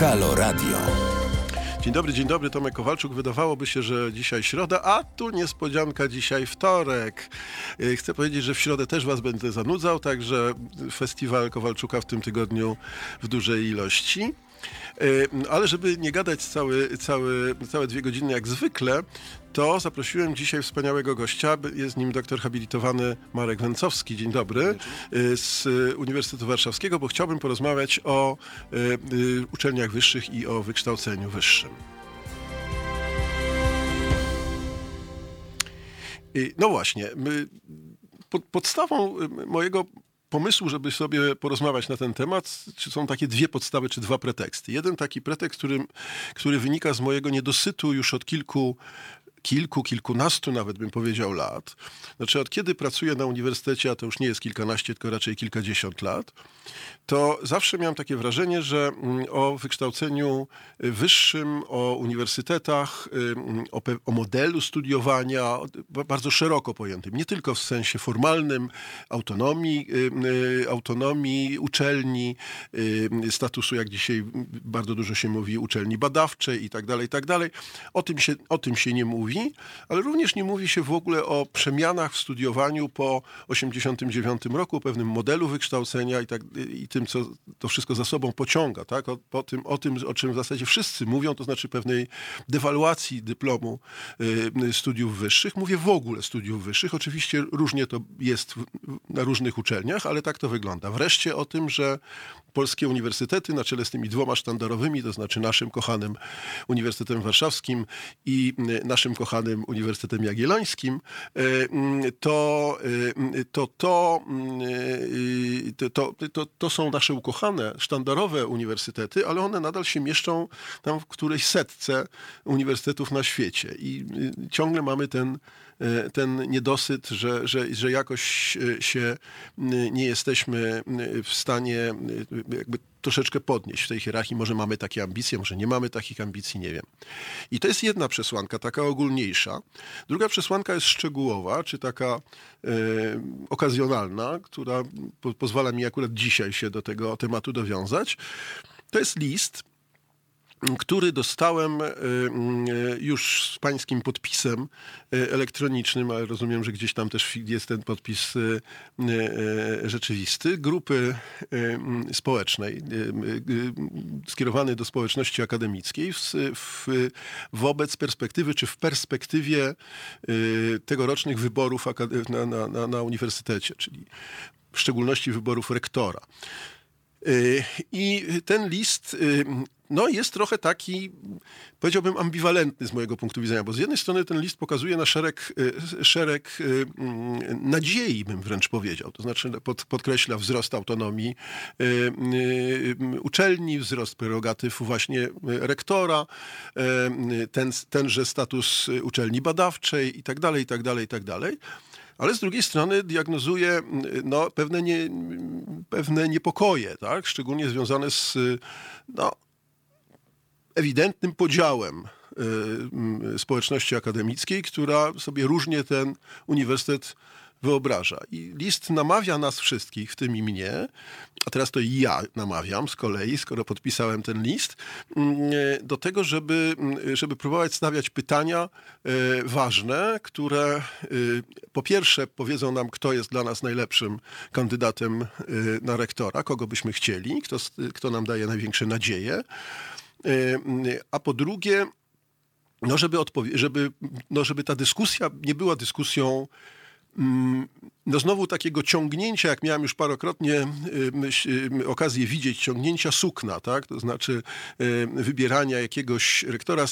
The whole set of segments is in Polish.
Halo Radio. Dzień dobry, dzień dobry, Tomek Kowalczuk. Wydawałoby się, że dzisiaj środa, a tu niespodzianka, dzisiaj wtorek. E, Chcę powiedzieć, że w środę też was będę zanudzał, także festiwal Kowalczuka w tym tygodniu w dużej ilości. E, Ale żeby nie gadać cały, cały, całe dwie godziny jak zwykle, to zaprosiłem dzisiaj wspaniałego gościa. Jest nim doktor habilitowany Marek Węcowski. Dzień dobry. Z Uniwersytetu Warszawskiego, bo chciałbym porozmawiać o e, e, uczelniach wyższych i o wykształceniu wyższym. No właśnie, podstawą y, mojego pomysłu, żeby sobie porozmawiać na ten temat, czy są takie dwie podstawy, czy dwa preteksty. Jeden taki pretekst, który, który wynika z mojego niedosytu już od kilku kilku, kilkunastu nawet bym powiedział lat. Znaczy od kiedy pracuję na uniwersytecie, a to już nie jest kilkanaście, tylko raczej kilkadziesiąt lat, to zawsze miałem takie wrażenie, że mm, o wykształceniu wyższym, o uniwersytetach, ym, o, o modelu studiowania, bardzo szeroko pojętym, nie tylko w sensie formalnym autonomii, y, autonomii uczelni, statusu, jak dzisiaj bardzo dużo się mówi, uczelni badawczej i tak dalej, i tak dalej. O tym się, o tym się nie mówi, ale również nie mówi się w ogóle o przemianach w studiowaniu po 89 roku, o pewnym modelu wykształcenia i, tak, i tym, co to wszystko za sobą pociąga. Tak? O, po tym, o tym, o czym w zasadzie wszyscy mówią, to znaczy pewnej dewaluacji dyplomu y, studiów wyższych. Mówię w ogóle studiów wyższych. Oczywiście różnie to jest na różnych uczelniach, ale tak to wygląda. Wreszcie o tym, że polskie uniwersytety na czele z tymi dwoma sztandarowymi, to znaczy naszym kochanym Uniwersytetem Warszawskim i y, naszym kochanym Uniwersytetem Jagiellońskim, y, y, to to, to, to, to, to, to są nasze ukochane, sztandarowe uniwersytety, ale one nadal się mieszczą tam w którejś setce uniwersytetów na świecie. I y, ciągle mamy ten ten niedosyt, że, że, że jakoś e, się nie jesteśmy w stanie jakby troszeczkę podnieść w tej hierarchii. Może mamy takie ambicje, może nie mamy takich ambicji, nie wiem. I to jest jedna przesłanka, taka ogólniejsza. Druga przesłanka jest szczegółowa, czy taka e, okazjonalna, która po, pozwala mi akurat dzisiaj się do tego tematu dowiązać. To jest list, który dostałem y, y, już z pańskim podpisem y, elektronicznym, ale rozumiem, że gdzieś tam też jest ten podpis rzeczywisty, grupy społecznej, skierowany do społeczności akademickiej w, wobec perspektywy, czy w perspektywie tegorocznych wyborów na, na, na, uniwersytecie, czyli w szczególności wyborów rektora. I ten list no, jest trochę taki, powiedziałbym, ambiwalentny z mojego punktu widzenia, bo z jednej strony ten list pokazuje na szereg, y, szereg y, mm, nadziei, bym wręcz powiedział. To znaczy pod, podkreśla wzrost autonomii y, uczelni, wzrost prerogatyw właśnie rektora, ten, tenże status uczelni badawczej i tak dalej, i tak dalej, i tak dalej ale z drugiej strony diagnozuje no, pewne, nie, pewne niepokoje, tak? szczególnie związane z no, ewidentnym podziałem y, społeczności akademickiej, która sobie różnie ten uniwersytet wyobraża. I list namawia nas wszystkich, w tym i mnie, a teraz to i ja namawiam z kolei, skoro podpisałem ten list, do tego, żeby, żeby próbować stawiać pytania e, ważne, które e, po pierwsze powiedzą nam, kto jest dla nas najlepszym kandydatem na rektora, kogo byśmy chcieli, kto, kto nam daje największe nadzieje, a po drugie, no żeby, żeby, no żeby ta dyskusja nie była dyskusją no znowu takiego ciągnięcia, jak miałem już parokrotnie y, y, okazję widzieć, ciągnięcia sukna, tak? to znaczy y, wybierania jakiegoś rektora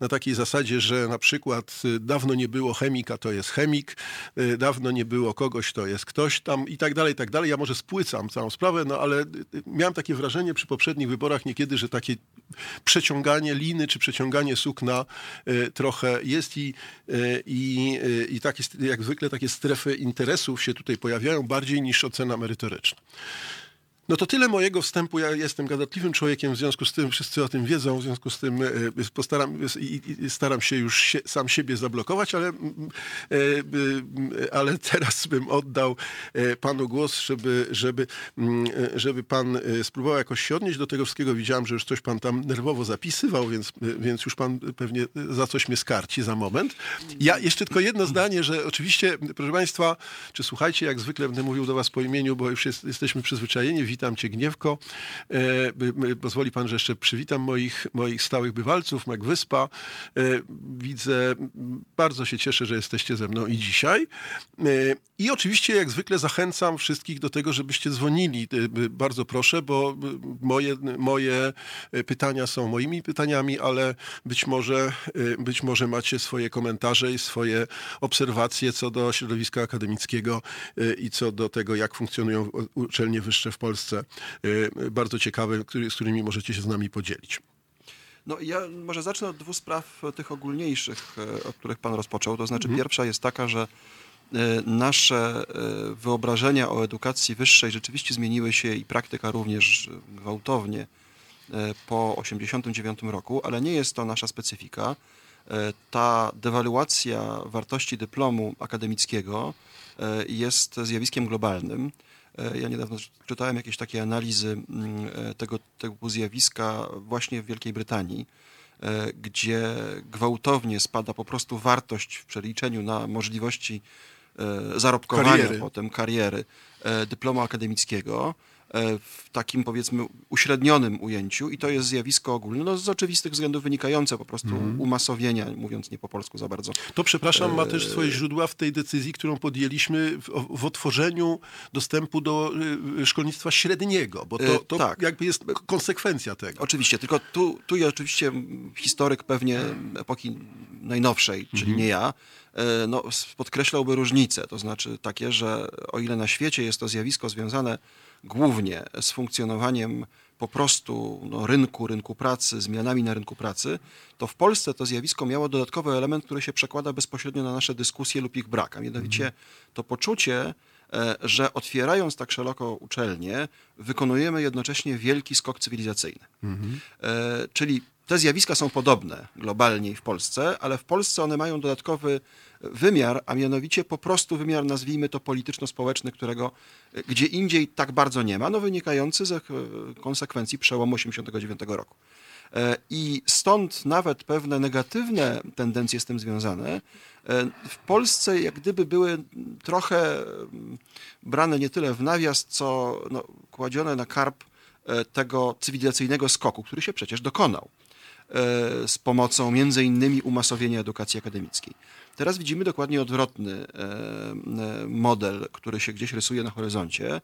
na takiej zasadzie, że na przykład dawno nie było chemika, to jest chemik, dawno nie było kogoś, to jest ktoś tam i tak dalej, i tak dalej. Ja może spłycam całą sprawę, no ale miałem takie wrażenie przy poprzednich wyborach niekiedy, że takie przeciąganie liny czy przeciąganie sukna trochę jest i, i, i takie, jak zwykle takie strefy interesów się tutaj pojawiają bardziej niż ocena merytoryczna. No to tyle mojego wstępu. Ja jestem gadatliwym człowiekiem, w związku z tym wszyscy o tym wiedzą, w związku z tym e, postaram, i, i staram się już się, sam siebie zablokować, ale, e, e, ale teraz bym oddał panu głos, żeby, żeby, żeby pan spróbował jakoś się odnieść do tego wszystkiego. Widziałem, że już coś pan tam nerwowo zapisywał, więc, więc już pan pewnie za coś mnie skarci za moment. Ja jeszcze tylko jedno zdanie, że oczywiście, proszę państwa, czy słuchajcie, jak zwykle będę mówił do was po imieniu, bo już jest, jesteśmy przyzwyczajeni. Witam cię, Gniewko. E, pozwoli pan, że jeszcze przywitam moich, moich stałych bywalców, Mac Wyspa. E, widzę, bardzo się cieszę, że jesteście ze mną i dzisiaj. E, I oczywiście, jak zwykle, zachęcam wszystkich do tego, żebyście dzwonili. Bardzo proszę, bo moje, moje pytania są moimi pytaniami, ale być może, być może macie swoje komentarze i swoje obserwacje co do środowiska akademickiego i co do tego, jak funkcjonują uczelnie wyższe w Polsce. Bardzo ciekawe, z którymi możecie się z nami podzielić. No ja może zacznę od dwóch spraw tych ogólniejszych, e, od których Pan rozpoczął. To znaczy mhm. pierwsza jest taka, że e, nasze e, wyobrażenia o edukacji wyższej rzeczywiście zmieniły się i praktyka również gwałtownie po 1989 roku, ale nie jest to nasza specyfika. Ta dewaluacja wartości dyplomu akademickiego jest zjawiskiem globalnym. E, ja niedawno czytałem jakieś takie analizy mm, e, tego, tego zjawiska właśnie w Wielkiej Brytanii, e, gdzie gwałtownie spada po prostu wartość w przeliczeniu na możliwości zarobkowania kariery. potem kariery dyplomu akademickiego. E, w takim powiedzmy uśrednionym ujęciu i to jest zjawisko ogólne, no z oczywistych względów wynikające po prostu mm. umasowienia, mówiąc nie po polsku za bardzo. To przepraszam, ma też swoje źródła w tej decyzji, którą podjęliśmy w, w otworzeniu dostępu do y, szkolnictwa średniego, bo to, to tak. jakby jest konsekwencja tego. Oczywiście, tylko tu, tu ja oczywiście historyk pewnie epoki najnowszej, czyli mm. nie ja, e, no, podkreślałby różnice, to znaczy takie, że o ile na świecie jest to zjawisko związane głównie z funkcjonowaniem po prostu no, rynku, rynku pracy, zmianami na rynku pracy, to w Polsce to zjawisko miało dodatkowy element, który się przekłada bezpośrednio na nasze dyskusje lub ich brak, a mianowicie to poczucie, e, że otwierając tak szeroko uczelnie, wykonujemy jednocześnie wielki skok cywilizacyjny. Mhm. E, czyli te zjawiska są podobne globalnie i w Polsce, ale w Polsce one mają dodatkowy wymiar, a mianowicie po prostu wymiar, nazwijmy to polityczno-społeczny, którego gdzie indziej tak bardzo nie ma, no wynikający z konsekwencji przełomu 1989 roku. E, I stąd nawet pewne negatywne tendencje z tym związane e, w Polsce jak gdyby były trochę mm, brane nie tyle w nawias, co no, kładzione na karp e, tego cywilizacyjnego skoku, który się przecież dokonał z pomocą między innymi umasowienia edukacji akademickiej. Teraz widzimy dokładnie odwrotny e, e, model, który się gdzieś rysuje na horyzoncie.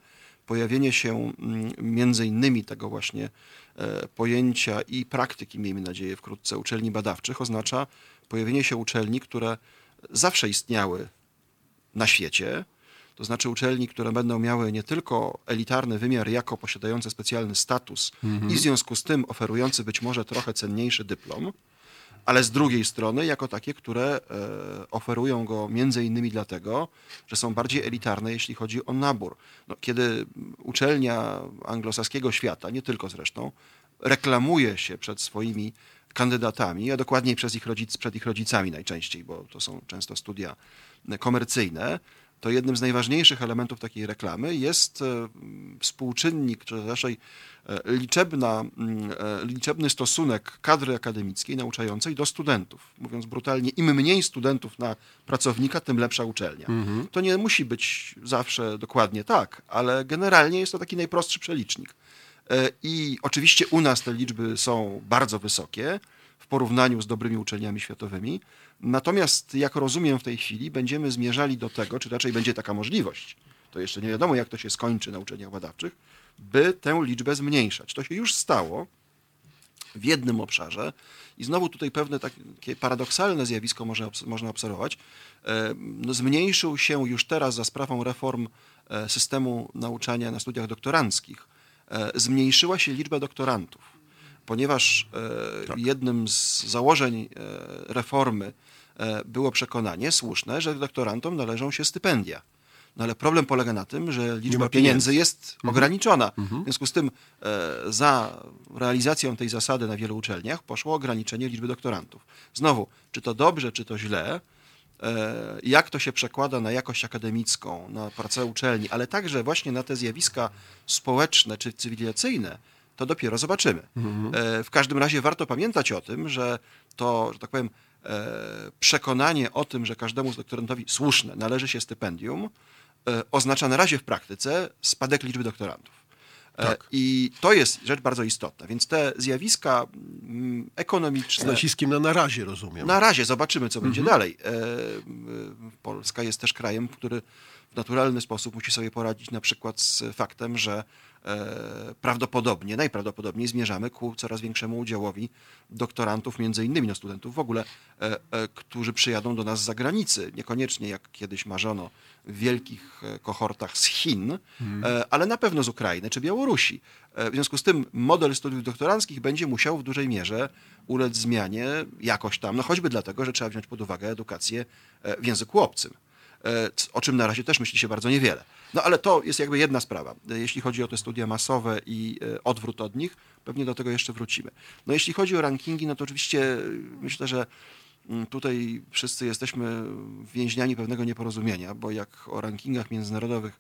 Pojawienie się między innymi tego właśnie e, pojęcia i praktyki, miejmy nadzieję, wkrótce uczelni badawczych oznacza pojawienie się uczelni, które zawsze istniały na świecie, to znaczy uczelni, które będą miały nie tylko elitarny wymiar jako posiadające specjalny status mhm. i w związku z tym oferujący być może trochę cenniejszy dyplom, ale z drugiej strony jako takie, które e, oferują go między innymi dlatego, że są bardziej elitarne, jeśli chodzi o nabór. No, kiedy uczelnia anglosaskiego świata, nie tylko zresztą, reklamuje się przed swoimi kandydatami, a dokładniej przez ich rodzic, przed ich rodzicami najczęściej, bo to są często studia komercyjne, to jednym z najważniejszych elementów takiej reklamy jest e, współczynnik, czy raczej e, liczebna, e, liczebny stosunek kadry akademickiej nauczającej do studentów. Mówiąc brutalnie, im mniej studentów na pracownika, tym lepsza uczelnia. Mhm. To nie musi być zawsze dokładnie tak, ale generalnie jest to taki najprostszy przelicznik. I oczywiście u nas te liczby są bardzo wysokie w porównaniu z dobrymi uczelniami światowymi, Natomiast, jak rozumiem w tej chwili, będziemy zmierzali do tego, czy raczej będzie taka możliwość, to jeszcze nie wiadomo, jak to się skończy na uczelniach badawczych, by tę liczbę zmniejszać. To się już stało w jednym obszarze i znowu tutaj pewne takie paradoksalne zjawisko można, obserwować. E, no, zmniejszył się już teraz za sprawą reform e, systemu nauczania na studiach doktoranckich, e, zmniejszyła się liczba doktorantów ponieważ e, tak. jednym z założeń e, reformy e, było przekonanie słuszne, że doktorantom należą się stypendia. No ale problem polega na tym, że liczba pieniędzy, pieniędzy. jest ograniczona. W związku z tym e, za realizacją tej zasady na wielu uczelniach poszło ograniczenie liczby doktorantów. Znowu, czy to dobrze, czy to źle, e, jak to się przekłada na jakość akademicką, na pracę uczelni, ale także właśnie na te zjawiska społeczne czy cywilizacyjne, to dopiero zobaczymy. E, W każdym razie warto pamiętać o tym, że to, że tak powiem, e, przekonanie o tym, że każdemu z doktorantowi słuszne należy się stypendium, e, oznacza na razie w praktyce spadek liczby doktorantów. Tak. I to jest rzecz bardzo istotna. Więc te zjawiska mm, Z ekonomiczne. naciskiem na na razie, rozumiem. Na razie zobaczymy, co Mhm. będzie dalej. Polska jest też krajem, który w naturalny sposób musi sobie poradzić na przykład z faktem, że prawdopodobnie, najprawdopodobniej zmierzamy ku coraz większemu udziałowi doktorantów, między innymi no, studentów w ogóle, e, e, którzy przyjadą do nas z zagranicy. Niekoniecznie jak kiedyś marzono w wielkich e, kohortach z Chin, e, ale na pewno z Ukrainy czy Białorusi. E, W związku z tym model studiów doktoranckich będzie musiał w dużej mierze ulec zmianie jakoś tam, no choćby dlatego, że trzeba wziąć pod uwagę edukację e, w języku obcym e, o czym na razie też myśli się bardzo niewiele. No ale to jest jakby jedna sprawa. Jeśli chodzi o te studia masowe i e, odwrót od nich, pewnie do tego jeszcze wrócimy. No jeśli chodzi o rankingi, no to oczywiście e, myślę, że mm, tutaj wszyscy jesteśmy więźniami pewnego nieporozumienia, bo jak o rankingach międzynarodowych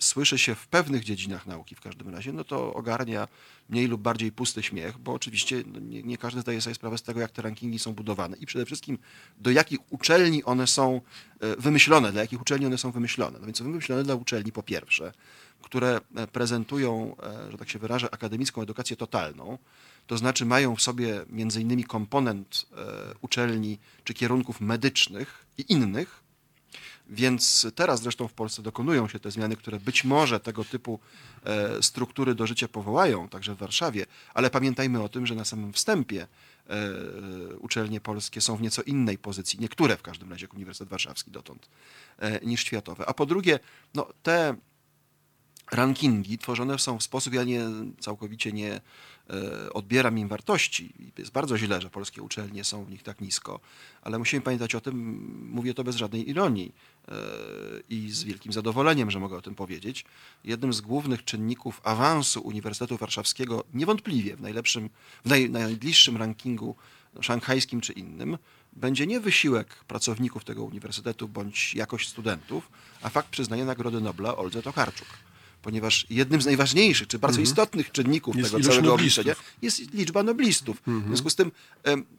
słyszy się w pewnych dziedzinach nauki w każdym razie, no to ogarnia mniej lub bardziej pusty śmiech, bo oczywiście no, nie, nie każdy zdaje sobie sprawę z tego, jak te rankingi są budowane i przede wszystkim do jakich uczelni one są e, wymyślone, dla jakich uczelni one są wymyślone. No więc są wymyślone dla uczelni po pierwsze, które e, prezentują, e, że tak się wyrażę, akademicką edukację totalną, to znaczy mają w sobie między innymi komponent e, uczelni czy kierunków medycznych i innych, więc teraz zresztą w Polsce dokonują się te zmiany, które być może tego typu e, struktury do życia powołają, także w Warszawie, ale pamiętajmy o tym, że na samym wstępie e, uczelnie polskie są w nieco innej pozycji, niektóre w każdym razie, jak Uniwersytet Warszawski dotąd, e, niż światowe. A po drugie, no, te rankingi tworzone są w sposób, ja nie całkowicie nie e, odbieram im wartości. Jest bardzo źle, że polskie uczelnie są w nich tak nisko, ale musimy pamiętać o tym, mówię to bez żadnej ironii e, i z wielkim zadowoleniem, że mogę o tym powiedzieć. Jednym z głównych czynników awansu Uniwersytetu Warszawskiego, niewątpliwie w najlepszym, w naj, najbliższym rankingu szanghajskim czy innym, będzie nie wysiłek pracowników tego uniwersytetu bądź jakość studentów, a fakt przyznania Nagrody Nobla Oldze Tokarczuk. Ponieważ jednym z najważniejszych, czy bardzo istotnych czynników Jest tego całego obliczenia jest liczba noblistów. W związku z tym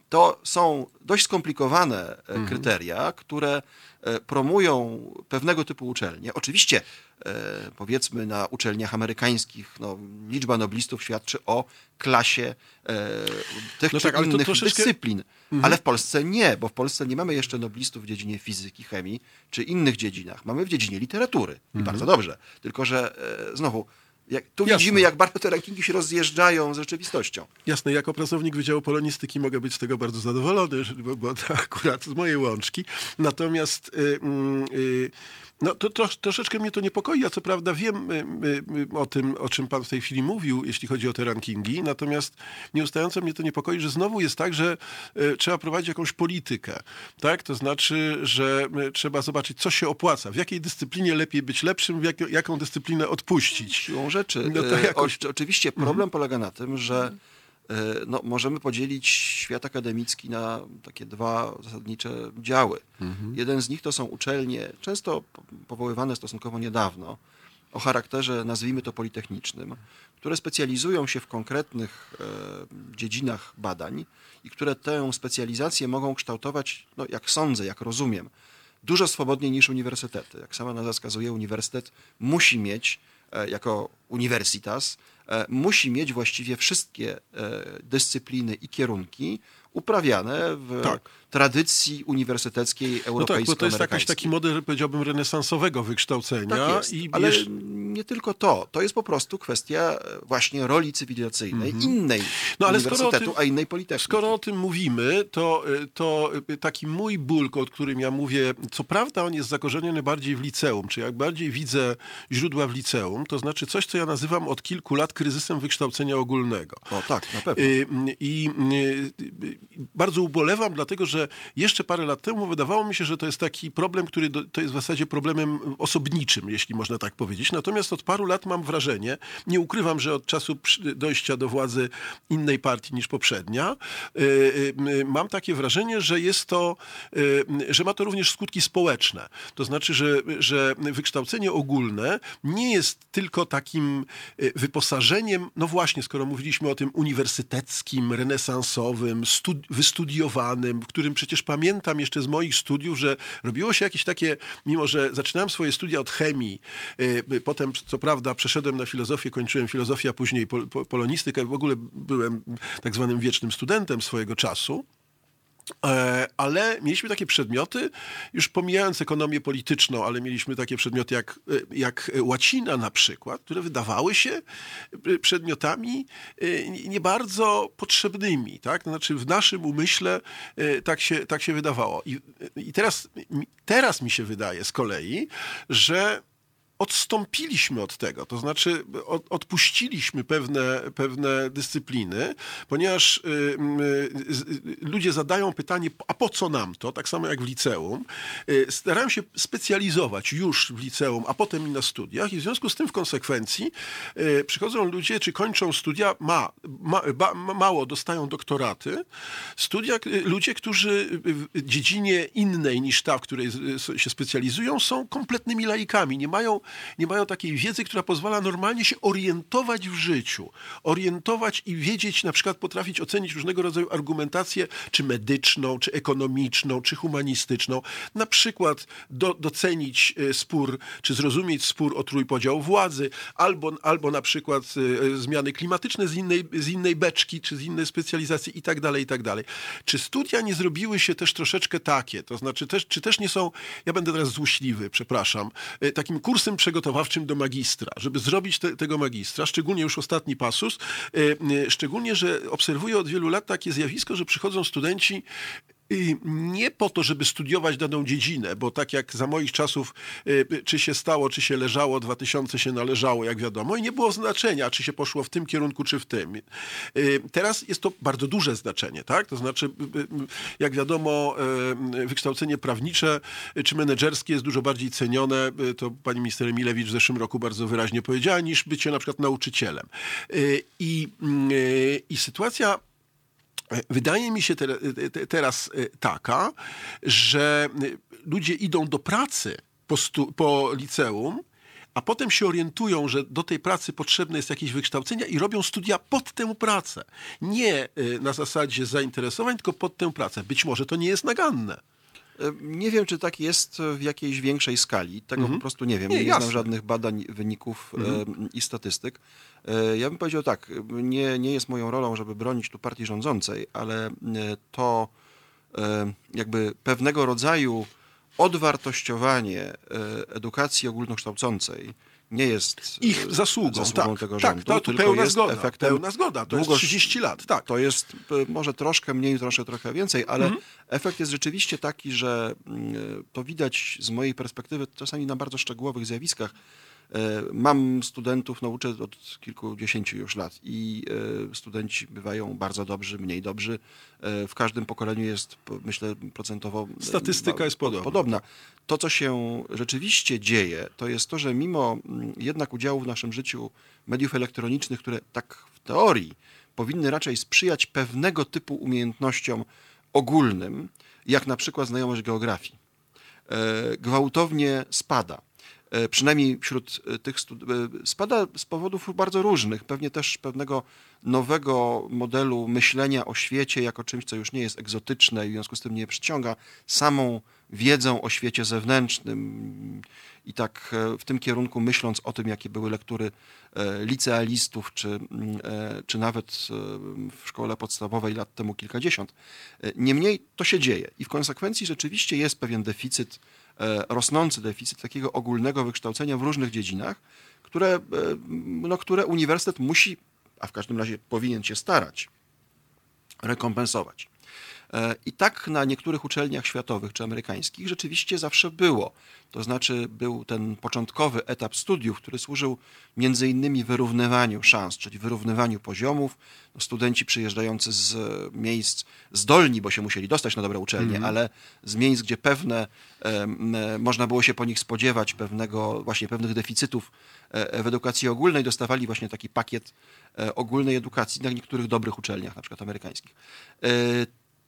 to są dość skomplikowane e, kryteria, które e, promują pewnego typu uczelnie. Oczywiście powiedzmy na uczelniach amerykańskich no, liczba noblistów świadczy o klasie e, tych No czy tak, to innych troszeczkę- dyscyplin. Ale w Polsce nie, bo w Polsce nie mamy jeszcze noblistów w dziedzinie fizyki, chemii czy innych dziedzinach. Mamy w dziedzinie literatury. I bardzo dobrze. Tylko, że e, znowu, jak, tu Jasne. widzimy, jak bardzo te rankingi się rozjeżdżają z rzeczywistością. Jasne, jako pracownik Wydziału Polonistyki mogę być z tego bardzo zadowolony, bo, bo to akurat z mojej łączki. Natomiast y, mm, y, no, to, to troszeczkę mnie to niepokoi. Ja co prawda wiem y, y, o tym, o czym pan w tej chwili mówił, jeśli chodzi o te rankingi, natomiast nieustająco mnie to niepokoi, że znowu jest tak, że y, trzeba prowadzić jakąś politykę. Tak? To znaczy, że y, trzeba zobaczyć, co się opłaca, w jakiej dyscyplinie lepiej być lepszym, w jak, jaką dyscyplinę odpuścić. Siłą rzeczy. No to E, jakoś- o- Oczywiście problem polega na tym, że e, no, możemy podzielić świat akademicki na takie dwa zasadnicze działy. Jeden z nich to są uczelnie, często po- powoływane stosunkowo niedawno, o charakterze, nazwijmy to politechnicznym, które specjalizują się w konkretnych e, dziedzinach badań i które tę specjalizację mogą kształtować, no, jak sądzę, jak rozumiem, dużo swobodniej niż uniwersytety. Jak sama nazwa wskazuje, uniwersytet musi mieć jako universitas, e, musi mieć właściwie wszystkie e, dyscypliny i kierunki uprawiane w Tak. Tradycji uniwersyteckiej No tak, europejskiej. to jest jakiś taki model, powiedziałbym, renesansowego wykształcenia. Tak jest, i ale jeszcze- nie tylko to. To jest po prostu kwestia e, właśnie roli cywilizacyjnej innej Mhm. No, ale uniwersytetu, tym- a innej politechniki. Skoro o tym mówimy, to, y, to y, taki mój ból, o którym ja mówię, co prawda on jest zakorzeniony bardziej w liceum, czy jak bardziej widzę źródła w liceum, to znaczy coś, co ja nazywam od kilku lat kryzysem wykształcenia ogólnego. O tak, na pewno. Y, I y, bardzo ubolewam, dlatego że jeszcze parę lat temu wydawało mi się, że to jest taki problem, który do, to jest w zasadzie problemem osobniczym, jeśli można tak powiedzieć. Natomiast od paru lat mam wrażenie, nie ukrywam, że od czasu dojścia do władzy innej partii niż poprzednia, mam takie wrażenie, że jest to, że ma to również skutki społeczne. To znaczy, że, że wykształcenie ogólne nie jest tylko takim wyposażeniem, no właśnie, skoro mówiliśmy o tym uniwersyteckim, renesansowym, wystudiowanym, w którym przecież pamiętam jeszcze z moich studiów, że robiło się jakieś takie, mimo że zaczynałem swoje studia od chemii, y, potem co prawda przeszedłem na filozofię, kończyłem filozofię, a później polonistykę, w ogóle byłem tak zwanym wiecznym studentem swojego czasu. E, ale mieliśmy takie przedmioty, już pomijając ekonomię polityczną, ale mieliśmy takie przedmioty jak, e, jak łacina na przykład, które wydawały się e, przedmiotami nie bardzo potrzebnymi. Tak? Znaczy w naszym umyśle tak się, tak się wydawało. I, i teraz, teraz mi się wydaje z kolei, że odstąpiliśmy od tego, to znaczy od, odpuściliśmy pewne, pewne dyscypliny, ponieważ y, y, ludzie zadają pytanie, a po co nam to? Tak samo jak w liceum. Y, starają się specjalizować już w liceum, a potem i na studiach i w związku z tym w konsekwencji y, przychodzą ludzie, czy kończą studia, ma, ma, ba, mało dostają doktoraty, studia, y, ludzie, którzy w dziedzinie innej niż ta, w której się specjalizują, są kompletnymi laikami, nie mają nie mają takiej wiedzy, która pozwala normalnie się orientować w życiu. Orientować i wiedzieć, na przykład potrafić ocenić różnego rodzaju argumentację, czy medyczną, czy ekonomiczną, czy humanistyczną. Na przykład do, docenić e, spór, czy zrozumieć spór o trójpodział władzy, albo, albo na przykład e, zmiany klimatyczne z innej, z innej beczki, czy z innej specjalizacji i tak dalej, i tak dalej. Czy studia nie zrobiły się też troszeczkę takie, to znaczy też, czy też nie są, ja będę teraz złośliwy, przepraszam, e, takim kursem przygotowawczym do magistra, żeby zrobić te, tego magistra, szczególnie już ostatni pasus, e, e, szczególnie, że obserwuję od wielu lat takie zjawisko, że przychodzą studenci nie po to, żeby studiować daną dziedzinę, bo tak jak za moich czasów, y, czy się stało, czy się leżało, 2000 się należało, jak wiadomo, i nie było znaczenia, czy się poszło w tym kierunku, czy w tym. Y, teraz jest to bardzo duże znaczenie, tak? To znaczy, y, jak wiadomo, wykształcenie prawnicze czy menedżerskie jest dużo bardziej cenione, to pani minister Emilewicz w zeszłym roku bardzo wyraźnie powiedziała, niż bycie na przykład nauczycielem. I, i sytuacja Wydaje mi się te, te, teraz e, taka, że ludzie idą do pracy po, stu, po liceum, a potem się orientują, że do tej pracy potrzebne jest jakieś wykształcenie i robią studia pod tę pracę. Nie e, na zasadzie zainteresowań, tylko pod tę pracę. Być może to nie jest naganne. E, nie wiem, czy tak jest w jakiejś większej skali. Tego mhm. po prostu nie wiem. Nie, nie znam żadnych badań, wyników mhm. i statystyk. E, ja bym powiedział tak, nie, nie jest moją rolą, żeby bronić tu partii rządzącej, ale to jakby pewnego rodzaju odwartościowanie edukacji ogólnokształcącej, nie jest ich e, zasługą, zasługą tak, tego tak, rządu, to, tylko pełna jest zgoda, efektem pełna zgoda, to długo, jest 30 lat, tak. To jest e, może troszkę mniej, troszkę trochę więcej, ale mhm. efekt jest rzeczywiście taki, że mm, to widać z mojej perspektywy czasami na bardzo szczegółowych zjawiskach, E, mam studentów, nauczę od kilkudziesięciu już lat i e, studenci bywają bardzo dobrzy, mniej dobrzy. E, w każdym pokoleniu jest, myślę, procentowo Statystyka jest podobna. podobna. To, co się rzeczywiście dzieje, to jest to, że mimo jednak udziału w naszym życiu mediów elektronicznych, które tak w teorii powinny raczej sprzyjać pewnego typu umiejętnościom ogólnym, jak na przykład znajomość geografii, gwałtownie spada. E, przynajmniej wśród e, tych studentów, spada z powodów bardzo różnych, pewnie też pewnego nowego modelu myślenia o świecie jako czymś, co już nie jest egzotyczne i w związku z tym nie przyciąga samą wiedzą o świecie zewnętrznym i tak e, w tym kierunku myśląc o tym, jakie były lektury licealistów, czy, czy nawet w szkole podstawowej lat temu kilkadziesiąt. Niemniej to się dzieje i w konsekwencji rzeczywiście jest pewien deficyt rosnący deficyt takiego ogólnego wykształcenia w różnych dziedzinach, które, e, no, które uniwersytet musi, a w każdym razie powinien się starać, rekompensować. E, I tak na niektórych uczelniach światowych czy amerykańskich rzeczywiście zawsze było. To znaczy był ten początkowy etap studiów, który służył między innymi wyrównywaniu szans, czyli wyrównywaniu poziomów. No, studenci przyjeżdżający z miejsc zdolni, bo się musieli dostać na dobre uczelnie, mm. ale z miejsc, gdzie pewne, e, można było się po nich spodziewać pewnego, właśnie pewnych deficytów e, w edukacji ogólnej, dostawali właśnie taki pakiet e, ogólnej edukacji na niektórych dobrych uczelniach, na przykład amerykańskich.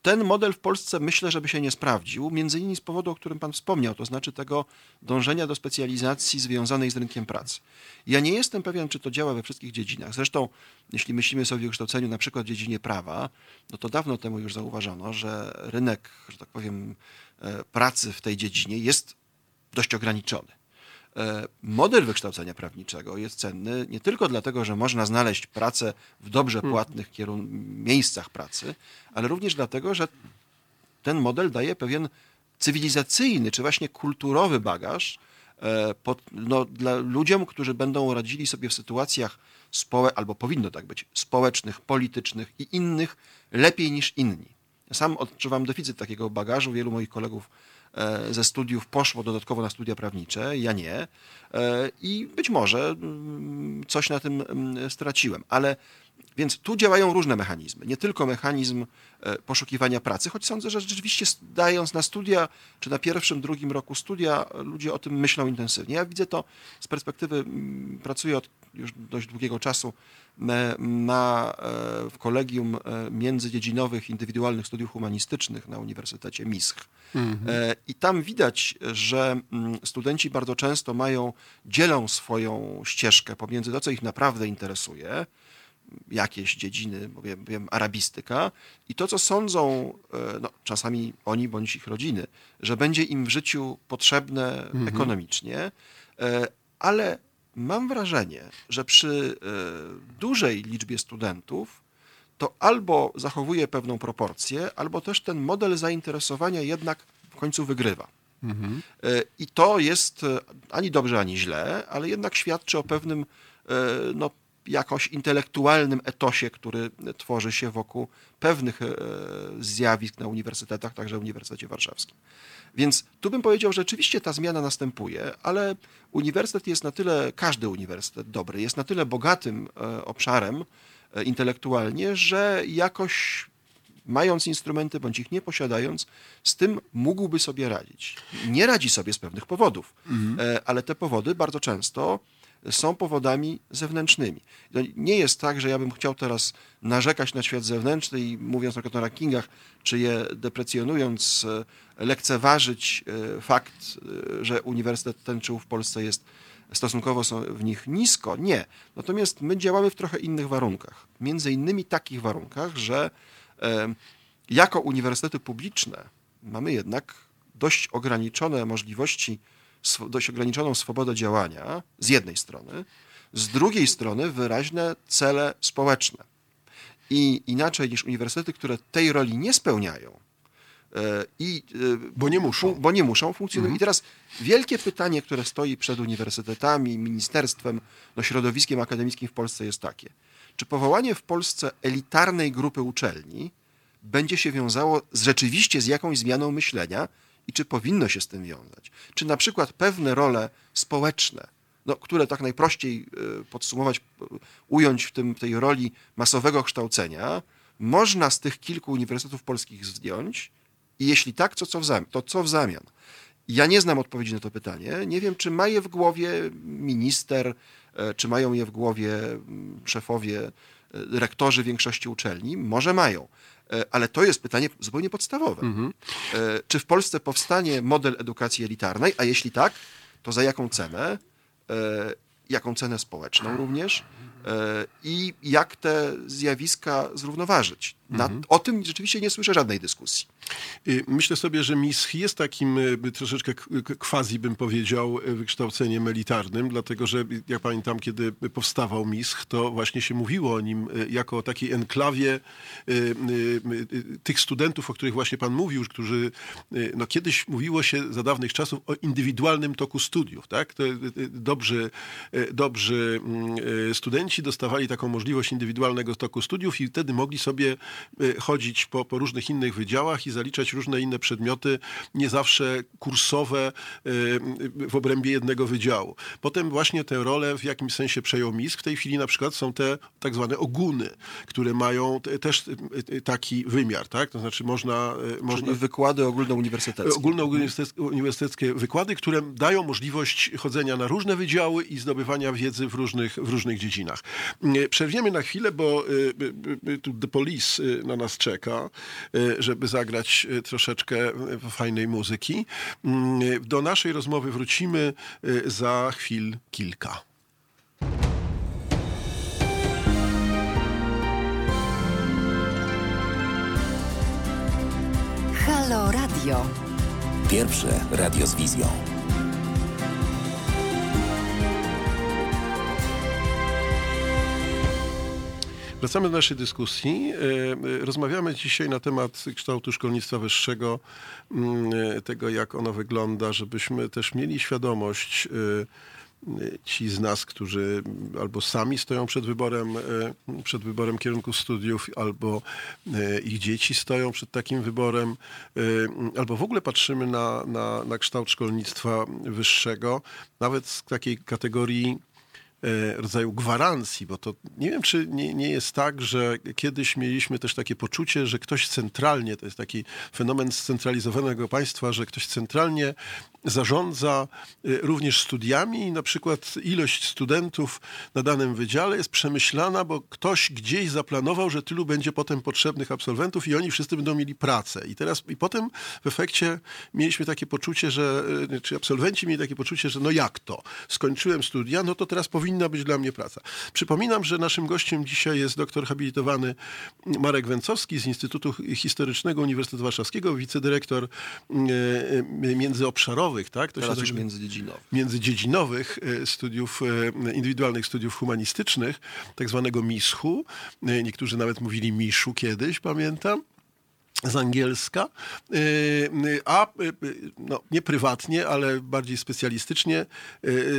Ten model w Polsce myślę, żeby się nie sprawdził, między innymi z powodu, o którym Pan wspomniał, to znaczy tego dążenia do specjalizacji związanej z rynkiem pracy. Ja nie jestem pewien, czy to działa we wszystkich dziedzinach. Zresztą, jeśli myślimy sobie o kształceniu na przykład w dziedzinie prawa, no to dawno temu już zauważono, że rynek, że tak powiem, e, pracy w tej dziedzinie jest dość ograniczony. E, model wykształcenia prawniczego jest cenny nie tylko dlatego, że można znaleźć pracę w dobrze hmm. płatnych miejscach pracy, ale również dlatego, że ten model daje pewien cywilizacyjny czy właśnie kulturowy bagaż e, pod, no, dla ludziom, którzy będą radzili sobie w sytuacjach społecznych, albo powinno tak być, społecznych, politycznych i innych lepiej niż inni. Sam odczuwam deficyt takiego bagażu. Wielu moich kolegów ze studiów poszło dodatkowo na studia prawnicze, ja nie. E, I być może mm, coś na tym mm, straciłem, ale więc tu działają różne mechanizmy. Nie tylko mechanizm e, poszukiwania pracy, choć sądzę, że rzeczywiście dając na studia, czy na pierwszym, drugim roku studia, ludzie o tym myślą intensywnie. Ja widzę to z perspektywy, pracuję od już dość długiego czasu na, w kolegium międzydziedzinowych indywidualnych studiów humanistycznych na Uniwersytecie MISH. Mhm. I tam widać, że studenci bardzo często mają, dzielą swoją ścieżkę pomiędzy to, co ich naprawdę interesuje, jakieś dziedziny, wiem, wiem, arabistyka, i to, co sądzą e, no, czasami oni bądź ich rodziny, że będzie im w życiu potrzebne mhm. ekonomicznie, e, ale mam wrażenie, że przy e, dużej liczbie studentów to albo zachowuje pewną proporcję, albo też ten model zainteresowania jednak w końcu wygrywa. Mhm. I to jest ani dobrze, ani źle, ale jednak świadczy o pewnym no, jakoś intelektualnym etosie, który tworzy się wokół pewnych zjawisk na uniwersytetach, także Uniwersytecie Warszawskim. Więc tu bym powiedział, że rzeczywiście ta zmiana następuje, ale uniwersytet jest na tyle, każdy uniwersytet dobry, jest na tyle bogatym obszarem intelektualnie, że jakoś mając instrumenty bądź ich nie posiadając, z tym mógłby sobie radzić. Nie radzi sobie z pewnych powodów, mhm. ale te powody bardzo często są powodami zewnętrznymi. Nie jest tak, że ja bym chciał teraz narzekać na świat zewnętrzny i mówiąc na przykład o rankingach, czy je deprecjonując, e, lekceważyć e, fakt, że uniwersytet ten czy w Polsce jest stosunkowo są w nich nisko. Nie. Natomiast my działamy w trochę innych warunkach. Między innymi takich warunkach, że jako uniwersytety publiczne mamy jednak dość ograniczone możliwości, dość ograniczoną swobodę działania z jednej strony, z drugiej strony wyraźne cele społeczne. I inaczej niż uniwersytety, które tej roli nie spełniają, e, i, e, bo nie muszą. Bo nie muszą funkcjonować. Mhm. I teraz wielkie pytanie, które stoi przed uniwersytetami, ministerstwem, no środowiskiem akademickim w Polsce jest takie. Czy powołanie w Polsce elitarnej grupy uczelni będzie się wiązało z, rzeczywiście z jakąś zmianą myślenia i czy powinno się z tym wiązać? Czy na przykład pewne role społeczne, no, które tak najprościej e, podsumować, ująć w tym, tej roli masowego kształcenia, można z tych kilku uniwersytetów polskich zdjąć i jeśli tak, to co w zamian? To co w zamian? Ja nie znam odpowiedzi na to pytanie. Nie wiem, czy ma je w głowie minister, E, czy mają je w głowie mm, szefowie, rektorzy większości uczelni? Może mają. E, ale to jest pytanie zupełnie podstawowe. Mhm. Czy w Polsce powstanie model edukacji elitarnej, a jeśli tak, to za jaką cenę? Jaką cenę społeczną również? I jak te zjawiska zrównoważyć? Na, mhm. O tym rzeczywiście nie słyszę żadnej dyskusji. Y, myślę sobie, że MISH jest takim y, troszeczkę quasi, bym powiedział, y, wykształceniem elitarnym, dlatego że jak pamiętam, kiedy powstawał MISH, to właśnie się mówiło o nim jako o takiej enklawie tych studentów, o których właśnie pan mówił, którzy, no kiedyś mówiło się za dawnych czasów o indywidualnym toku studiów, tak? To dobrzy, dobrzy mm, studenci dostawali taką możliwość indywidualnego toku studiów i wtedy mogli sobie y, chodzić po, po różnych innych wydziałach i zaliczać różne inne przedmioty, nie zawsze kursowe y, w obrębie jednego wydziału. Potem właśnie tę rolę w jakimś sensie przejął MISK. W tej chwili na przykład są te tak zwane oguny, które mają też taki wymiar, tak? To znaczy można... można wykłady ogólnouniwersyteckie. Ogólnouniwersyteckie wykłady, które dają możliwość chodzenia na różne wydziały i zdobywania wiedzy w różnych, w różnych dziedzinach. Przerwiemy na chwilę, bo tu The Police na nas czeka, żeby zagrać troszeczkę fajnej muzyki. Do naszej rozmowy wrócimy za chwil kilka. Halo Radio. Pierwsze radio z wizją. Wracamy do naszej dyskusji. E, e, rozmawiamy dzisiaj na temat kształtu szkolnictwa wyższego, mm, e, tego jak ono wygląda, żebyśmy też mieli świadomość, ci z nas, którzy albo sami stoją przed wyborem, przed wyborem kierunku studiów, albo ich dzieci stoją przed takim wyborem, albo w ogóle patrzymy na, na, na kształt szkolnictwa wyższego, nawet z takiej kategorii rodzaju gwarancji, bo to nie wiem, czy nie, nie jest tak, że kiedyś mieliśmy też takie poczucie, że ktoś centralnie, to jest taki fenomen scentralizowanego państwa, że ktoś centralnie zarządza y, również studiami i na przykład ilość studentów na danym wydziale jest przemyślana, bo ktoś gdzieś zaplanował, że tylu będzie potem potrzebnych absolwentów i oni wszyscy będą mieli pracę. I teraz i potem w efekcie mieliśmy takie poczucie, że y, czy absolwenci mieli takie poczucie, że no jak to? Skończyłem studia, no to teraz powinna być dla mnie praca. Przypominam, że naszym gościem dzisiaj jest doktor habilitowany Marek Węcowski z Instytutu Historycznego Uniwersytetu Warszawskiego, wicedyrektor y, międzyobszarowy tak? To Teraz się już międzydziedzinowych. Międzydziedzinowych e, studiów, e, indywidualnych studiów humanistycznych, tak zwanego MISHU. E, niektórzy nawet mówili MISZU kiedyś, pamiętam z angielska, a no, nie prywatnie, ale bardziej specjalistycznie,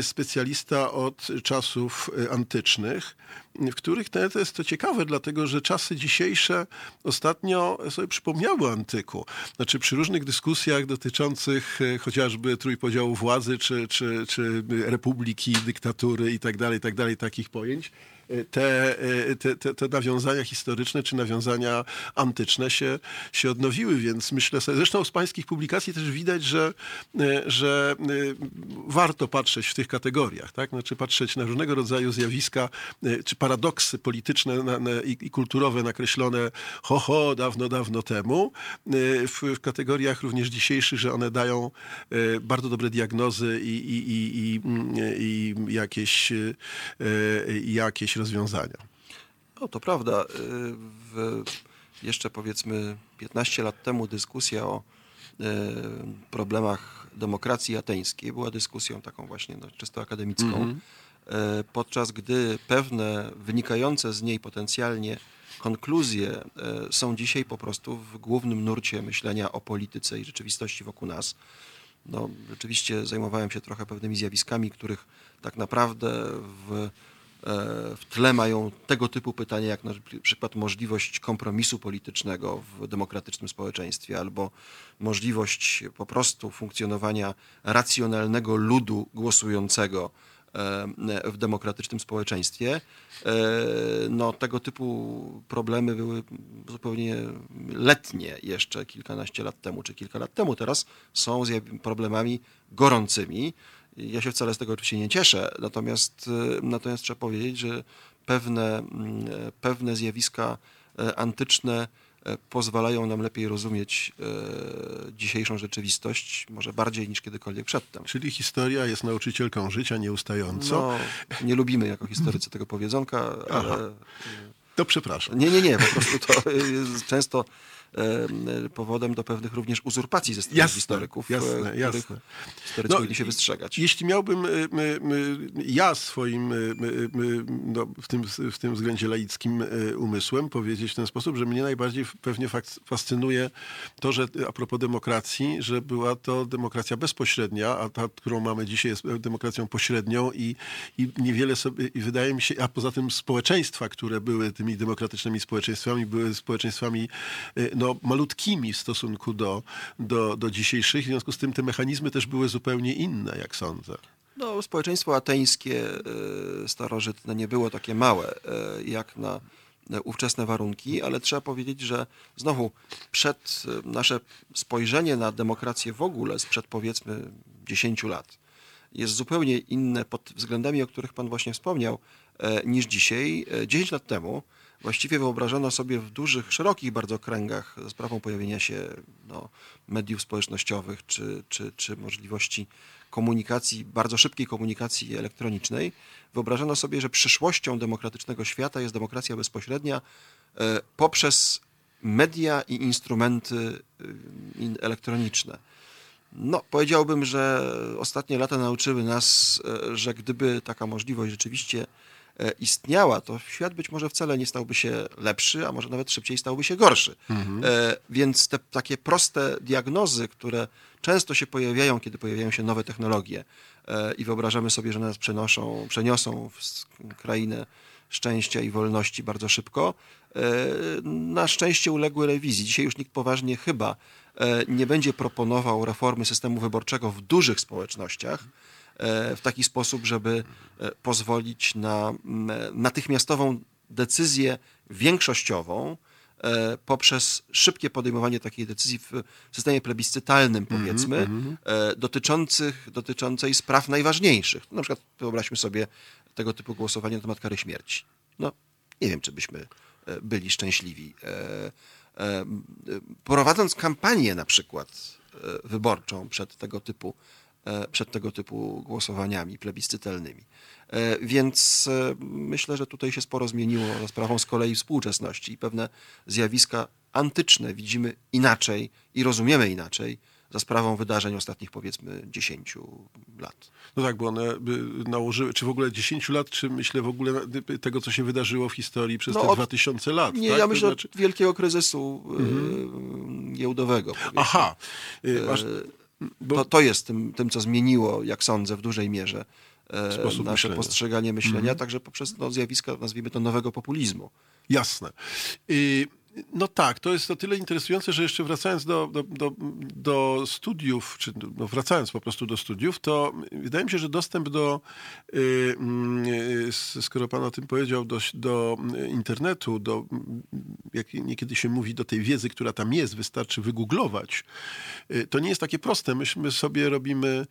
specjalista od czasów antycznych w których to jest to ciekawe, dlatego że czasy dzisiejsze ostatnio sobie przypomniały antyku. Znaczy przy różnych dyskusjach dotyczących chociażby trójpodziału władzy, czy, czy, czy republiki, dyktatury i tak dalej, tak dalej, takich pojęć, te, te, te, te nawiązania historyczne czy nawiązania antyczne się, się odnowiły, więc myślę sobie, zresztą z pańskich publikacji też widać, że, że warto patrzeć w tych kategoriach, tak? Znaczy patrzeć na różnego rodzaju zjawiska czy paradoksy polityczne i, i, kulturowe nakreślone ho, ho, dawno, dawno temu, w, w kategoriach również dzisiejszych, że one dają bardzo dobre diagnozy i, i, i, i, i jakieś, jakieś rozwiązania. No to prawda. Y, w jeszcze powiedzmy 15 lat temu dyskusja o y, problemach demokracji ateńskiej była dyskusją taką właśnie no, czysto akademicką, mm -hmm. podczas gdy pewne wynikające z niej potencjalnie konkluzje są dzisiaj po prostu w głównym nurcie myślenia o polityce i rzeczywistości wokół nas. No, rzeczywiście zajmowałem się trochę pewnymi zjawiskami, których tak naprawdę w w tle mają tego typu pytania, jak na przykład możliwość kompromisu politycznego w demokratycznym społeczeństwie, albo możliwość po prostu funkcjonowania racjonalnego ludu głosującego e, w demokratycznym społeczeństwie, e, no, tego typu problemy były zupełnie letnie jeszcze kilkanaście lat temu, czy kilka lat temu. Teraz są problemami gorącymi. Ja się wcale z tego oczywiście nie cieszę, natomiast, y, natomiast trzeba powiedzieć, że pewne, mm, pewne zjawiska e, antyczne e, pozwalają nam lepiej rozumieć e, dzisiejszą rzeczywistość, może bardziej niż kiedykolwiek przedtem. Czyli historia jest nauczycielką życia nieustająco. No, nie lubimy jako historycy tego powiedzonka, ale... To przepraszam. Nie, nie, nie, po prostu to jest często e, powodem do pewnych również uzurpacji ze strony Jasne, historyków, jasne, e, których jasne. historycy No, powinni się wystrzegać. Jeśli miałbym y, y, ja swoim no, w, tym, w tym względzie laickim umysłem powiedzieć w ten sposób, że mnie najbardziej pewnie fascynuje to, że a propos demokracji, że była to demokracja bezpośrednia, a ta, którą mamy dzisiaj jest demokracją pośrednią i, i niewiele sobie, i wydaje mi się, a poza tym społeczeństwa, które były tymi demokratycznymi społeczeństwami, były społeczeństwami y, no, malutkimi w stosunku do, do, do dzisiejszych, w związku z tym te mechanizmy też były zupełnie inne, jak sądzę. No, społeczeństwo ateńskie e, starożytne nie było takie małe e, jak na e, ówczesne warunki, ale trzeba powiedzieć, że znowu przed nasze spojrzenie na demokrację w ogóle sprzed powiedzmy 10 lat jest zupełnie inne pod względami, o których Pan właśnie wspomniał, niż dzisiaj. E, 10 lat temu właściwie wyobrażono sobie w dużych, szerokich bardzo kręgach sprawą pojawienia się no, mediów społecznościowych czy, czy, czy możliwości komunikacji, bardzo szybkiej komunikacji elektronicznej, wyobrażono sobie, że przyszłością demokratycznego świata jest demokracja bezpośrednia e, poprzez media i instrumenty in- elektroniczne. No, powiedziałbym, że ostatnie lata nauczyły nas, e, że gdyby taka możliwość rzeczywiście istniała, to świat być może wcale nie stałby się lepszy, a może nawet szybciej stałby się gorszy. E, Więc te takie proste diagnozy, które często się pojawiają, kiedy pojawiają się nowe technologie e, i wyobrażamy sobie, że nas przenoszą, przeniosą w krainę szczęścia i wolności bardzo szybko, e, na szczęście uległy rewizji. Dzisiaj już nikt poważnie chyba e, nie będzie proponował reformy systemu wyborczego w dużych społecznościach e, w taki sposób, żeby e, pozwolić na mm, natychmiastową decyzję większościową e, poprzez szybkie podejmowanie takiej decyzji w systemie plebiscytalnym, powiedzmy, e, dotyczących, dotyczącej spraw najważniejszych. Na przykład wyobraźmy sobie tego typu głosowanie na temat kary śmierci. No, nie wiem, czy byśmy e, byli szczęśliwi. E, e, e, Prowadząc kampanię na przykład e, wyborczą przed tego typu, e, przed tego typu głosowaniami plebiscytelnymi. E, Więc e, myślę, że tutaj się sporo zmieniło za sprawą z kolei współczesności i pewne zjawiska antyczne widzimy inaczej i rozumiemy inaczej za sprawą wydarzeń ostatnich powiedzmy 10 lat. No tak, bo one by nałożyły, czy w ogóle 10 lat, czy myślę w ogóle tego, co się wydarzyło w historii przez No, te od- 2000 lat. Nie, tak? ja To myślę znaczy- od wielkiego kryzysu y, giełdowego. powiedzmy. Aha. Y, masz, E, bo- to, to jest tym, tym, co zmieniło, jak sądzę, w dużej mierze e, Sposób nasze myślenia. postrzeganie myślenia, także poprzez no, zjawiska, nazwijmy to, nowego populizmu. Jasne. Y, No tak, to jest o tyle interesujące, że jeszcze wracając do, do, do, do studiów, czy no wracając po prostu do studiów, to wydaje mi się, że dostęp do, y, y, skoro pan o tym powiedział, do, do internetu, do, jak niekiedy się mówi, do tej wiedzy, która tam jest, wystarczy wygooglować, y, to nie jest takie proste. Myśmy sobie robimy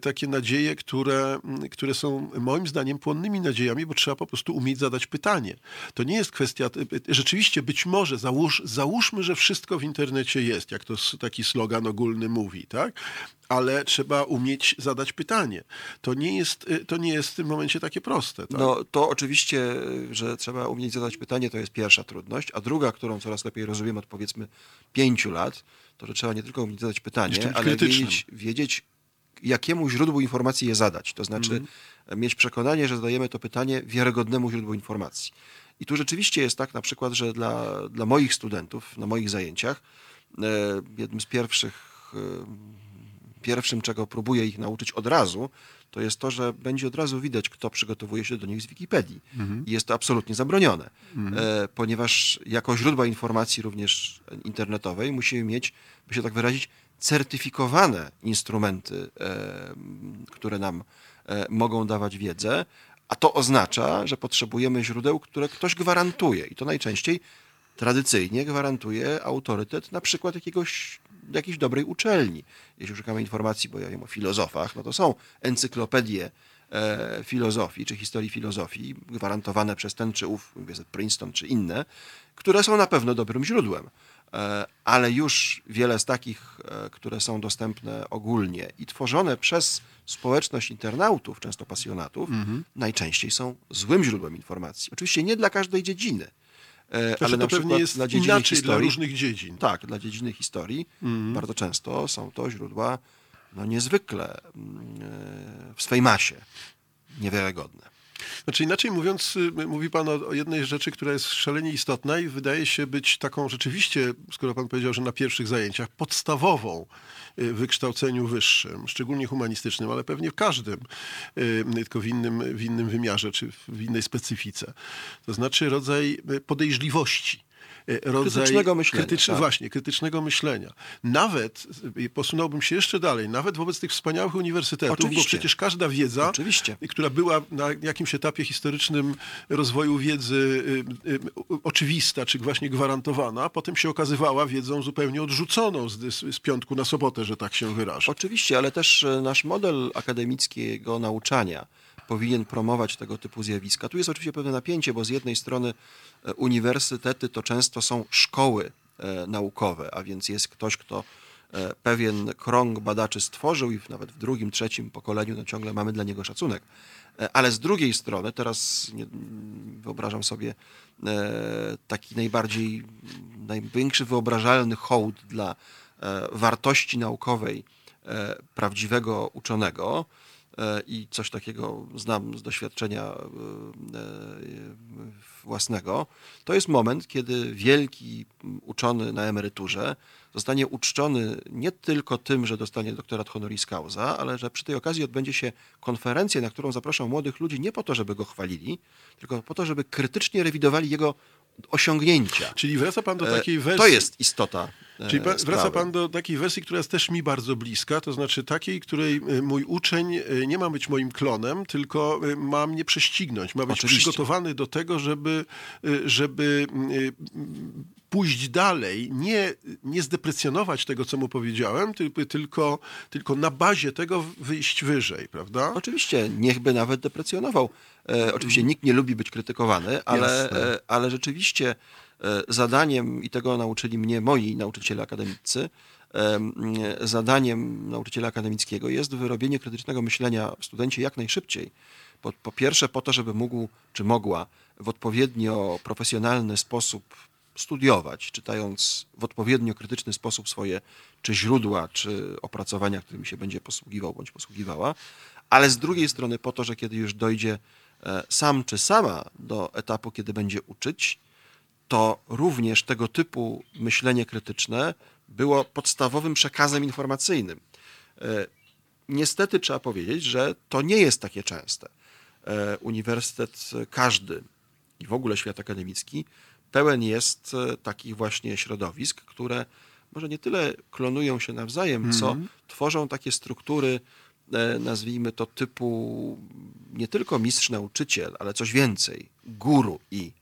takie nadzieje, które, które są moim zdaniem płonnymi nadziejami, bo trzeba po prostu umieć zadać pytanie. To nie jest kwestia, rzeczywiście być może załóż, załóżmy, że wszystko w internecie jest, jak to taki slogan ogólny mówi, tak? Ale trzeba umieć zadać pytanie. To nie jest, y, to nie jest w tym momencie takie proste. Tak? No to oczywiście, że trzeba umieć zadać pytanie, to jest pierwsza trudność, a druga, którą coraz lepiej rozumiem od powiedzmy pięciu lat, to że trzeba nie tylko umieć zadać pytanie, ale wiedzieć, wiedzieć, jakiemu źródłu informacji je zadać. To znaczy Mhm. mieć przekonanie, że zadajemy to pytanie wiarygodnemu źródłu informacji. I tu rzeczywiście jest tak na przykład, że dla, dla moich studentów na moich zajęciach e, jednym z pierwszych e, pierwszym, czego próbuję ich nauczyć od razu, to jest to, że będzie od razu widać, kto przygotowuje się do nich z Wikipedii. I jest to absolutnie zabronione, e, ponieważ jako źródła informacji również internetowej musimy mieć, by się tak wyrazić, certyfikowane instrumenty, które nam mogą dawać wiedzę, a to oznacza, że potrzebujemy źródeł, które ktoś gwarantuje. I to najczęściej tradycyjnie gwarantuje autorytet na przykład jakiegoś, jakiejś dobrej uczelni. Jeśli szukamy informacji, bo ja wiem o filozofach, no to są encyklopedie filozofii czy historii filozofii gwarantowane przez ten czy ów, Princeton czy inne, które są na pewno dobrym źródłem. E, ale już wiele z takich, e, które są dostępne ogólnie i tworzone przez społeczność internautów, często pasjonatów, najczęściej są złym źródłem informacji. Oczywiście nie dla każdej dziedziny. E, Znaczy, ale to na pewnie przykład jest dla dziedziny inaczej dla historii, różnych dziedzin. tak, dla dziedziny historii Mhm. bardzo często są to źródła no, niezwykle mm, w swej masie niewiarygodne. Znaczy inaczej mówiąc, y, mówi Pan o, jednej rzeczy, która jest szalenie istotna i wydaje się być taką rzeczywiście, skoro Pan powiedział, że na pierwszych zajęciach, podstawową y, w wykształceniu wyższym, szczególnie humanistycznym, ale pewnie w każdym, y, tylko w innym, w innym wymiarze czy w innej specyfice. To znaczy rodzaj podejrzliwości. Y, Rodzaj Krytycznego myślenia, krytycz- tak. Właśnie, krytycznego myślenia. Nawet, posunąłbym się jeszcze dalej, nawet wobec tych wspaniałych uniwersytetów, bo Oczywiście. przecież każda wiedza Oczywiście. która była na jakimś etapie historycznym rozwoju wiedzy y, y, oczywista, czy właśnie gwarantowana, potem się okazywała wiedzą zupełnie odrzuconą z, z piątku na sobotę, że tak się wyrażę. Oczywiście, ale też e, nasz model akademickiego nauczania powinien promować tego typu zjawiska. Tu jest oczywiście pewne napięcie, bo z jednej strony e, uniwersytety to często są szkoły e, naukowe, a więc jest ktoś, kto e, pewien krąg badaczy stworzył i nawet w drugim, trzecim pokoleniu no ciągle mamy dla niego szacunek. E, Ale z drugiej strony, teraz nie, wyobrażam sobie taki najbardziej, największy wyobrażalny hołd dla wartości naukowej prawdziwego uczonego i coś takiego znam z doświadczenia e, e, własnego, to jest moment, kiedy wielki uczony na emeryturze zostanie uczczony nie tylko tym, że dostanie doktorat honoris causa, ale że przy tej okazji odbędzie się konferencja, na którą zapraszam młodych ludzi nie po to, żeby go chwalili, tylko po to, żeby krytycznie rewidowali jego osiągnięcia. Czyli wraca pan do E, takiej wersji. To jest istota. E, Czyli pan, wraca pan do takiej wersji, która jest też mi bardzo bliska, to znaczy takiej, której y, mój uczeń y, nie ma być moim klonem, tylko ma mnie prześcignąć, ma być Oczywiście. przygotowany do tego, żeby, żeby pójść dalej, nie, nie zdeprecjonować tego, co mu powiedziałem, tylko, tylko, na bazie tego wyjść wyżej, prawda? Oczywiście, niechby nawet deprecjonował. E, oczywiście nikt nie lubi być krytykowany, ale, e, ale rzeczywiście e, zadaniem, i tego nauczyli mnie moi nauczyciele akademicy, e, m, zadaniem nauczyciela akademickiego jest wyrobienie krytycznego myślenia w studencie jak najszybciej. Po, po pierwsze po to, żeby mógł czy mogła w odpowiednio profesjonalny sposób studiować, czytając w odpowiednio krytyczny sposób swoje czy źródła, czy opracowania, którymi się będzie posługiwał bądź posługiwała, ale z drugiej strony po to, że kiedy już dojdzie e, sam czy sama do etapu, kiedy będzie uczyć, to również tego typu myślenie krytyczne było podstawowym przekazem informacyjnym. E, Niestety trzeba powiedzieć, że to nie jest takie częste. E, Uniwersytet każdy i w ogóle świat akademicki pełen jest e, takich właśnie środowisk, które może nie tyle klonują się nawzajem, co tworzą takie struktury, nazwijmy to typu nie tylko mistrz nauczyciel, ale coś więcej, guru i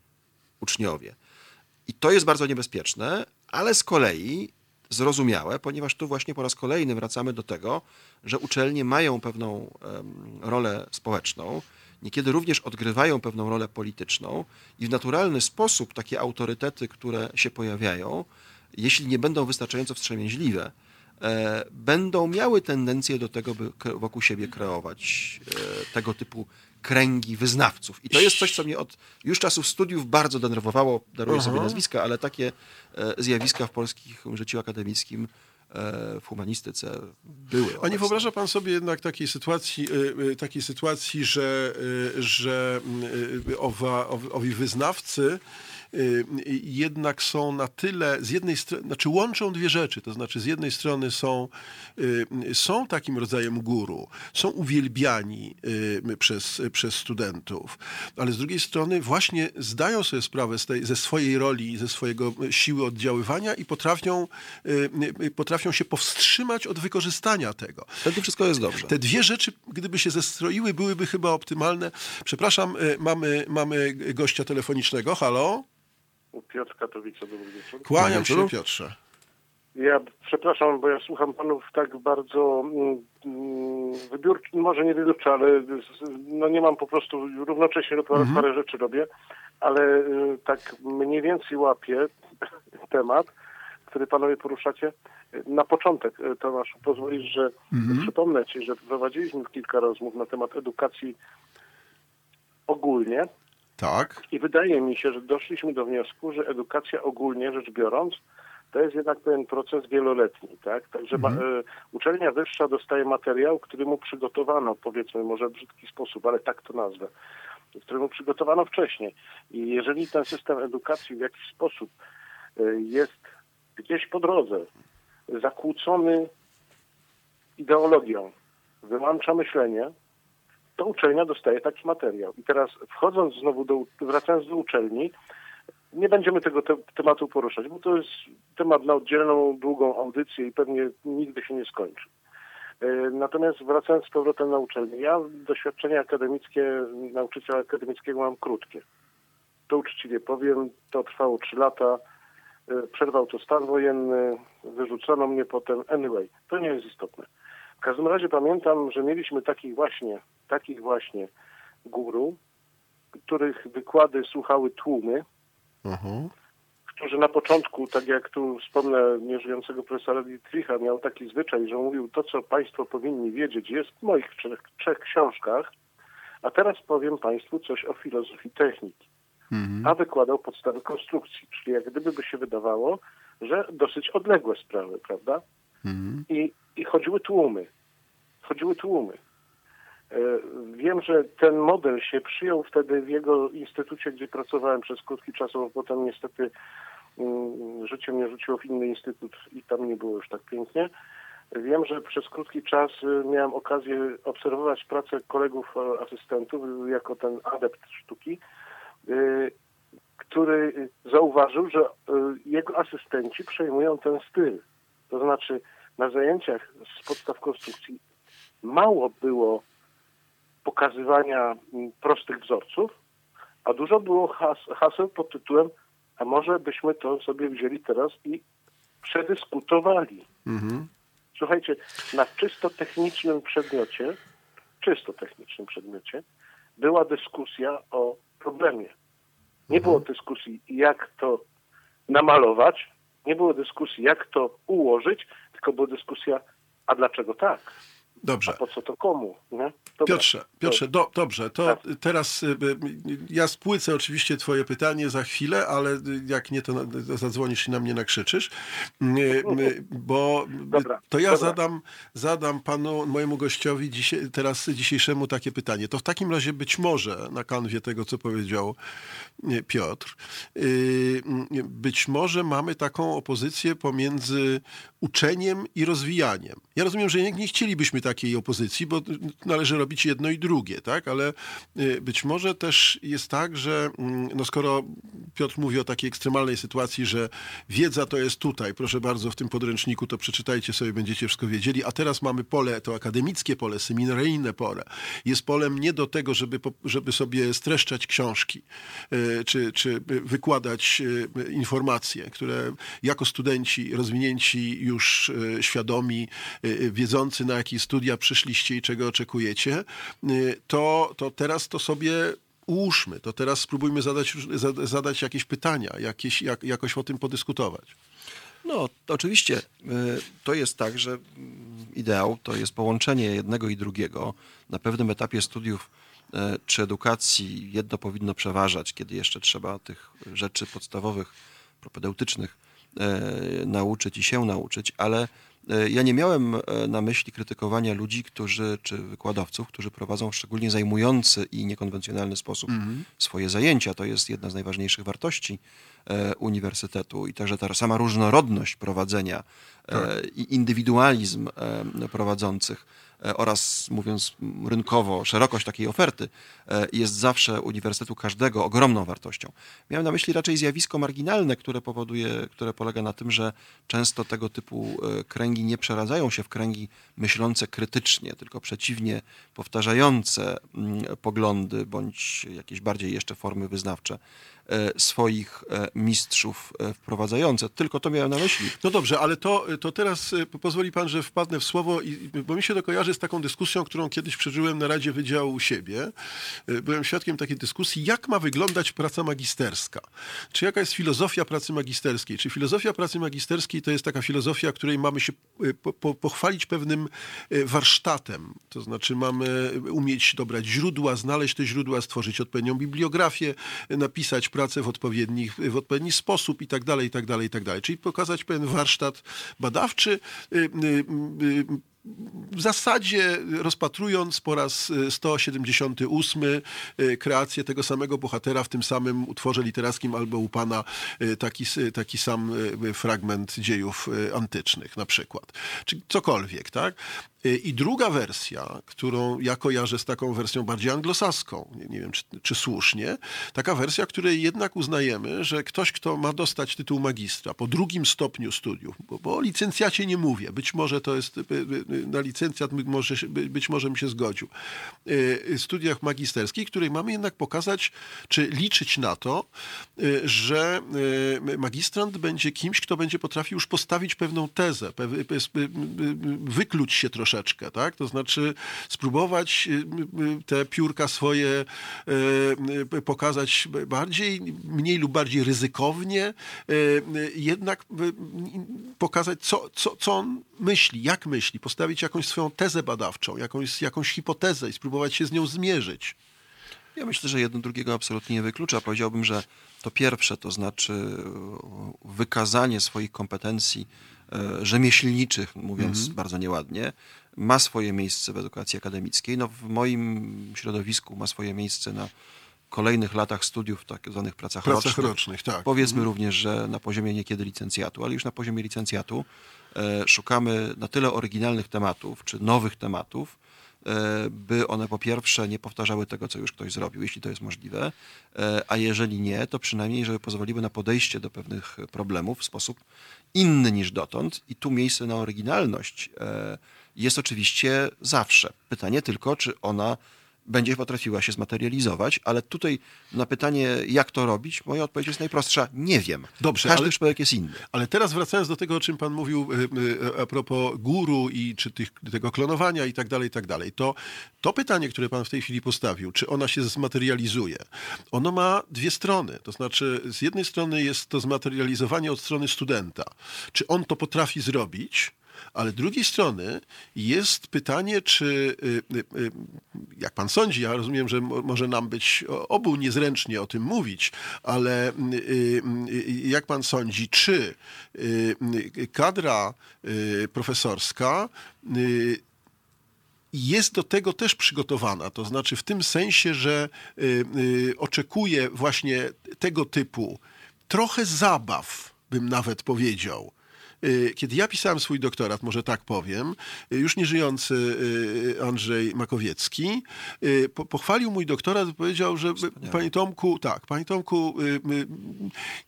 uczniowie. I to jest bardzo niebezpieczne, ale z kolei zrozumiałe, ponieważ tu właśnie po raz kolejny wracamy do tego, że uczelnie mają pewną em, rolę społeczną, niekiedy również odgrywają pewną rolę polityczną i w naturalny sposób takie autorytety, które się pojawiają, jeśli nie będą wystarczająco wstrzemięźliwe, e, będą miały tendencję do tego, by wokół siebie kreować e, tego typu kręgi wyznawców. I to jest coś, co mnie od już czasów studiów bardzo denerwowało, daruję sobie Aha. nazwiska, ale takie e, zjawiska w polskim życiu akademickim, e, w humanistyce były. A nie wyobraża pan sobie jednak takiej sytuacji, y, takiej sytuacji że, że y, owa, owi- wyznawcy jednak są na tyle, z jednej strony, znaczy łączą dwie rzeczy, to znaczy z jednej strony są, y, są takim rodzajem guru, są uwielbiani y, przez, przez studentów, ale z drugiej strony właśnie zdają sobie sprawę z tej, ze swojej roli, ze swojego siły oddziaływania i potrafią, y, y, potrafią się powstrzymać od wykorzystania tego. Wtedy wszystko jest dobrze. Te dwie rzeczy, gdyby się zestroiły, byłyby chyba optymalne. Przepraszam, y, mamy, mamy gościa telefonicznego. Halo? Piotr Katowice, dobry wieczór. Kłaniam się. Piotrze. Ja przepraszam, bo ja słucham panów tak bardzo mm, mm, wybiórczo, może nie wybiórczo, ale no nie mam po prostu, równocześnie parę, parę rzeczy robię, ale y, tak mniej więcej łapię temat, który panowie poruszacie. Na początek, y, Tomasz, pozwolisz, że przypomnę ci, że prowadziliśmy kilka rozmów na temat edukacji ogólnie Tak. I wydaje mi się, że doszliśmy do wniosku, że edukacja ogólnie rzecz biorąc, to jest jednak pewien proces wieloletni, tak? Także ma, Mhm. e, uczelnia wyższa dostaje materiał, który mu przygotowano, powiedzmy może w brzydki sposób, ale tak to nazwę, który mu przygotowano wcześniej. I jeżeli ten system edukacji w jakiś sposób e, jest gdzieś po drodze zakłócony ideologią, wyłącza myślenie, to uczelnia dostaje taki materiał. I teraz wchodząc znowu do, wracając do uczelni, nie będziemy tego te, tematu poruszać, bo to jest temat na oddzielną, długą audycję i pewnie nigdy się nie skończy. E, Natomiast wracając z powrotem na uczelnię, ja doświadczenie akademickie, nauczyciela akademickiego mam krótkie. To uczciwie powiem, to trwało trzy lata, e, przerwał to stan wojenny, wyrzucono mnie potem. Anyway, to nie jest istotne. W każdym razie pamiętam, że mieliśmy takich właśnie, takich właśnie guru, których wykłady słuchały tłumy, Mhm. którzy na początku, tak jak tu wspomnę nieżyjącego profesora Dietricha, miał taki zwyczaj, że mówił to, co państwo powinni wiedzieć, jest w moich trzech, trzech książkach, a teraz powiem państwu coś o filozofii techniki. Mhm. A wykładał podstawy konstrukcji, czyli jak gdyby by się wydawało, że dosyć odległe sprawy, prawda? Mhm. I, I chodziły tłumy. Chodziły tłumy. E, Wiem, że ten model się przyjął wtedy w jego instytucie, gdzie pracowałem przez krótki czas, bo potem niestety mm, życie mnie rzuciło w inny instytut i tam nie było już tak pięknie. Wiem, że przez krótki czas y, miałem okazję obserwować pracę kolegów e, asystentów y, jako ten adept sztuki, y, który zauważył, że y, jego asystenci przejmują ten styl. To znaczy na zajęciach z podstaw konstrukcji mało było pokazywania mm, prostych wzorców, a dużo było has haseł pod tytułem a może byśmy to sobie wzięli teraz i przedyskutowali. Mhm. Słuchajcie, na czysto technicznym przedmiocie, czysto technicznym przedmiocie, była dyskusja o problemie. Nie było dyskusji, jak to namalować, nie było dyskusji, jak to ułożyć, tylko była dyskusja, a dlaczego tak? A Dobrze. po co to komu? Nie? Dobra. Piotrze, Piotrze, do, dobrze, to Tak. teraz y, y, ja spłycę oczywiście twoje pytanie za chwilę, ale jak nie, to zadzwonisz i na mnie nakrzyczysz, Y, bo Dobra, to ja dobra. zadam, zadam panu, mojemu gościowi dzisiaj, teraz dzisiejszemu takie pytanie. To w takim razie być może na kanwie tego, co powiedział Piotr, być może mamy taką opozycję pomiędzy uczeniem i rozwijaniem. Ja rozumiem, że nie, nie chcielibyśmy takiej opozycji, bo należy robić jedno i drugie, tak? Ale y, być może też jest tak, że mm, no skoro Piotr mówi o takiej ekstremalnej sytuacji, że wiedza to jest tutaj, proszę bardzo, w tym podręczniku to przeczytajcie sobie, będziecie wszystko wiedzieli, a teraz mamy pole, to akademickie pole, seminaryjne pole. Jest polem nie do tego, żeby, żeby sobie streszczać książki, y, czy, czy wykładać y, informacje, które jako studenci rozwinięci, już y, świadomi, y, wiedzący na jakie studia przyszliście i czego oczekujecie, to, to teraz to sobie ułóżmy, to teraz spróbujmy zadać, zadać jakieś pytania, jakieś, jak, jakoś o tym podyskutować. No, oczywiście to jest tak, że ideał to jest połączenie jednego i drugiego. Na pewnym etapie studiów czy edukacji jedno powinno przeważać, kiedy jeszcze trzeba tych rzeczy podstawowych, propedeutycznych nauczyć i się nauczyć, ale y, ja nie miałem y, na myśli krytykowania ludzi, którzy, czy wykładowców, którzy prowadzą w szczególnie zajmujący i niekonwencjonalny sposób swoje zajęcia. To jest jedna z najważniejszych wartości e, uniwersytetu i także ta sama różnorodność prowadzenia e, i indywidualizm e, prowadzących. e, oraz mówiąc rynkowo, szerokość takiej oferty e, jest zawsze uniwersytetu każdego ogromną wartością. Miałem na myśli raczej zjawisko marginalne, które powoduje, które polega na tym, że często tego typu e, kręgi nie przeradzają się w kręgi myślące krytycznie, tylko przeciwnie, powtarzające mm, poglądy bądź jakieś bardziej jeszcze formy wyznawcze e, swoich e, mistrzów e, wprowadzające. Tylko to miałem na myśli. No dobrze, ale to, to teraz pozwoli pan, że wpadnę w słowo, i, bo mi się to kojarzy z taką dyskusją, którą kiedyś przeżyłem na Radzie Wydziału u siebie. Byłem świadkiem takiej dyskusji, jak ma wyglądać praca magisterska. Czy jaka jest filozofia pracy magisterskiej? Czy filozofia pracy magisterskiej to jest taka filozofia, której mamy się po, po, pochwalić pewnym warsztatem? To znaczy mamy umieć dobrać źródła, znaleźć te źródła, stworzyć odpowiednią bibliografię, napisać pracę w, odpowiednich, w odpowiedni sposób i tak dalej, i tak dalej, i tak dalej. Czyli pokazać pewien warsztat badawczy, w zasadzie rozpatrując po raz 178 e, kreację tego samego bohatera w tym samym utworze literackim albo u pana taki, taki sam fragment dziejów antycznych na przykład. Czy cokolwiek, tak? I druga wersja, którą ja kojarzę z taką wersją bardziej anglosaską, nie, nie wiem czy, czy, słusznie, taka wersja, której jednak uznajemy, że ktoś, kto ma dostać tytuł magistra po drugim stopniu studiów, bo, bo o licencjacie nie mówię, być może to jest, y, y, y, na licencjat może, być może bym się zgodził, studiach magisterskich, której mamy jednak pokazać, czy liczyć na to, że magistrant będzie kimś, kto będzie potrafił już postawić pewną tezę, wykluć się troszkę troszeczkę, tak? To znaczy spróbować y, y, te piórka swoje y, pokazać bardziej, mniej lub bardziej ryzykownie, jednak pokazać, co, co, co on myśli, jak myśli, postawić jakąś swoją tezę badawczą, jakąś, jakąś hipotezę i spróbować się z nią zmierzyć. Ja myślę, że jedno drugiego absolutnie nie wyklucza. Powiedziałbym, że to pierwsze, to znaczy wykazanie swoich kompetencji E, rzemieślniczych, mówiąc mhm. bardzo nieładnie, ma swoje miejsce w edukacji akademickiej. No, w moim środowisku ma swoje miejsce na kolejnych latach studiów, tak zwanych pracach, pracach rocznych. rocznych tak. Powiedzmy mhm. również, że na poziomie niekiedy licencjatu, ale już na poziomie licencjatu e, szukamy na tyle oryginalnych tematów, czy nowych tematów, E, by one po pierwsze nie powtarzały tego, co już ktoś zrobił, jeśli to jest możliwe, e, a jeżeli nie, to przynajmniej, żeby pozwoliły na podejście do pewnych problemów w sposób inny niż dotąd. I tu miejsce na oryginalność e, jest oczywiście zawsze. Pytanie tylko, czy ona będzie potrafiła się zmaterializować, ale tutaj na pytanie, jak to robić, moja odpowiedź jest najprostsza. Nie wiem. Dobrze, Każdy ale, przypadek jest inny. Ale teraz wracając do tego, o czym pan mówił e, e, a propos guru i czy tych, tego klonowania i tak dalej, i tak dalej, to to pytanie, które pan w tej chwili postawił, czy ona się zmaterializuje, ono ma dwie strony. To znaczy, z jednej strony jest to zmaterializowanie od strony studenta. Czy on to potrafi zrobić, ale z drugiej strony jest pytanie, czy, y, y, y, jak pan sądzi, ja rozumiem, że może nam być obu niezręcznie o tym mówić, ale jak pan sądzi, czy kadra profesorska jest do tego też przygotowana. To znaczy w tym sensie, że oczekuje właśnie tego typu trochę zabaw, bym nawet powiedział, kiedy ja pisałem swój doktorat, może tak powiem, y, już nieżyjący y, Andrzej Makowiecki pochwalił mój doktorat i powiedział, że panie Tomku, tak, panie Tomku,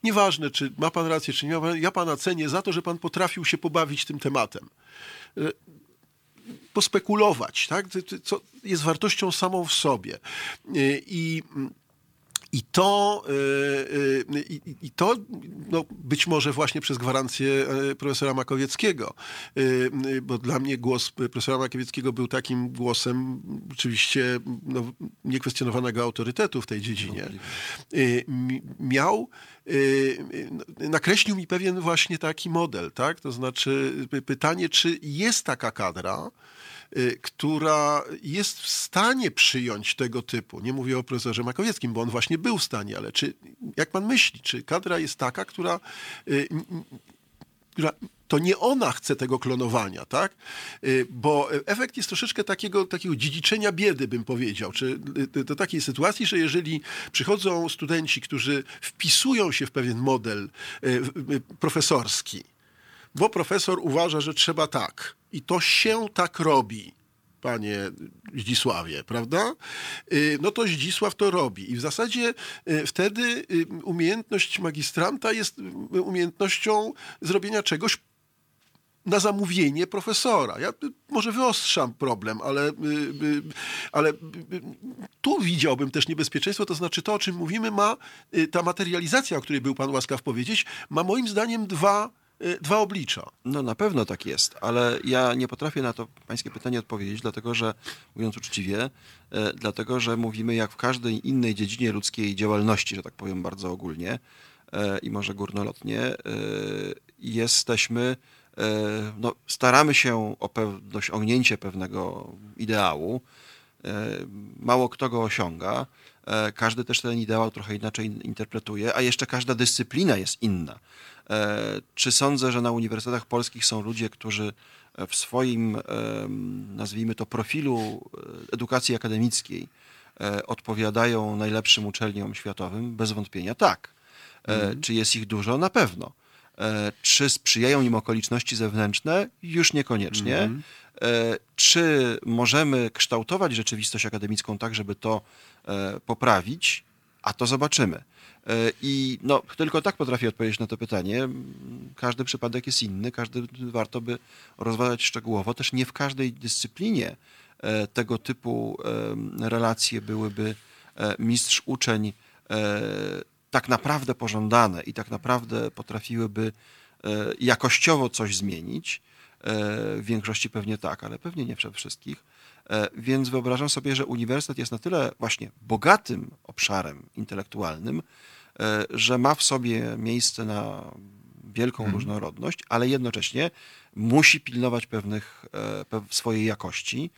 nieważne, czy ma pan rację, czy nie ma ja pana cenię za to, że pan potrafił się pobawić tym tematem pospekulować, tak? co jest wartością samą w sobie. I i to, y, y, i to no, być może właśnie przez gwarancję e, profesora Makowieckiego, y, bo dla mnie głos profesora Makowieckiego był takim głosem oczywiście no, niekwestionowanego autorytetu w tej dziedzinie. Miał, nakreślił mi pewien właśnie taki model, tak? To znaczy pytanie, czy jest taka kadra, Y, która jest w stanie przyjąć tego typu, nie mówię o profesorze Makowieckim, bo on właśnie był w stanie, ale czy, jak pan myśli, czy kadra jest taka, która, y, która to nie ona chce tego klonowania, tak? Y, bo efekt jest troszeczkę takiego, takiego dziedziczenia biedy, bym powiedział, czy do takiej sytuacji, że jeżeli przychodzą studenci, którzy wpisują się w pewien model profesorski, bo profesor uważa, że trzeba tak. I to się tak robi panie Zdzisławie, prawda? Y, no to Zdzisław to robi. I w zasadzie y, wtedy y, umiejętność magistranta jest umiejętnością zrobienia czegoś na zamówienie profesora. Ja może wyostrzam problem, ale, ale tu widziałbym też niebezpieczeństwo, to znaczy to, o czym mówimy, ma ta materializacja, o której był pan łaskaw powiedzieć, ma moim zdaniem dwa dwa oblicza. No na pewno tak jest, ale ja nie potrafię na to pańskie pytanie odpowiedzieć, dlatego że, mówiąc uczciwie, e, dlatego że mówimy jak w każdej innej dziedzinie ludzkiej działalności, że tak powiem bardzo ogólnie e, i może górnolotnie, jesteśmy, no, staramy się o osiągnięcie pewnego ideału, Mało kto go osiąga. Każdy też ten ideał trochę inaczej in- interpretuje, a jeszcze każda dyscyplina jest inna. E, Czy sądzę, że na uniwersytetach polskich są ludzie, którzy w swoim, em, nazwijmy to, profilu e, edukacji akademickiej e, odpowiadają najlepszym uczelniom światowym? Bez wątpienia tak. E, Czy jest ich dużo? Na pewno. E, Czy sprzyjają im okoliczności zewnętrzne? Już niekoniecznie. E, Czy możemy kształtować rzeczywistość akademicką tak, żeby to e, poprawić? A to zobaczymy. E, I no, tylko tak potrafię odpowiedzieć na to pytanie. Każdy przypadek jest inny, każdy warto by rozważać szczegółowo. Też nie w każdej dyscyplinie e, tego typu em, relacje byłyby e, mistrz-uczeń e, tak naprawdę pożądane i tak naprawdę potrafiłyby e, jakościowo coś zmienić. E, W większości pewnie tak, ale pewnie nie we wszystkich. E, Więc wyobrażam sobie, że uniwersytet jest na tyle właśnie bogatym obszarem intelektualnym, e, że ma w sobie miejsce na wielką różnorodność, ale jednocześnie musi pilnować pewnych e, swojej jakości.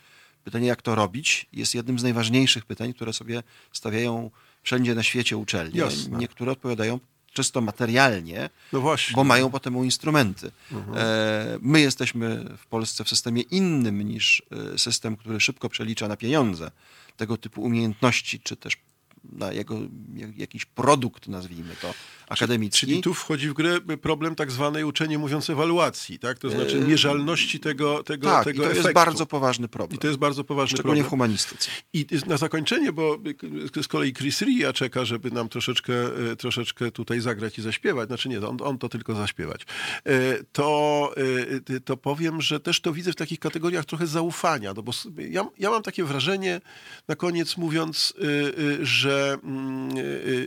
Pytanie, jak to robić, jest jednym z najważniejszych pytań, które sobie stawiają wszędzie na świecie uczelnie. Jasne. Niektóre odpowiadają czysto materialnie, No bo mają potem instrumenty. E, My jesteśmy w Polsce w systemie innym niż e, system, który szybko przelicza na pieniądze tego typu umiejętności, czy też na jego jak- jakiś produkt, nazwijmy to, akademicki. Czyli tu wchodzi w grę problem tak zwanej uczenie mówiąc ewaluacji, tak? To znaczy E, mierzalności tego, tego, tak, tego i to efektu. jest bardzo poważny problem. I to jest bardzo poważny Szczególnie w problem. humanistyce. I na zakończenie, bo z kolei Chris Ria czeka, żeby nam troszeczkę, e, troszeczkę tutaj zagrać i zaśpiewać. Znaczy nie, on, on to tylko zaśpiewać. E, To, to powiem, że też to widzę w takich kategoriach trochę zaufania. No bo ja, ja mam takie wrażenie, na koniec mówiąc, e, e, że mm, e,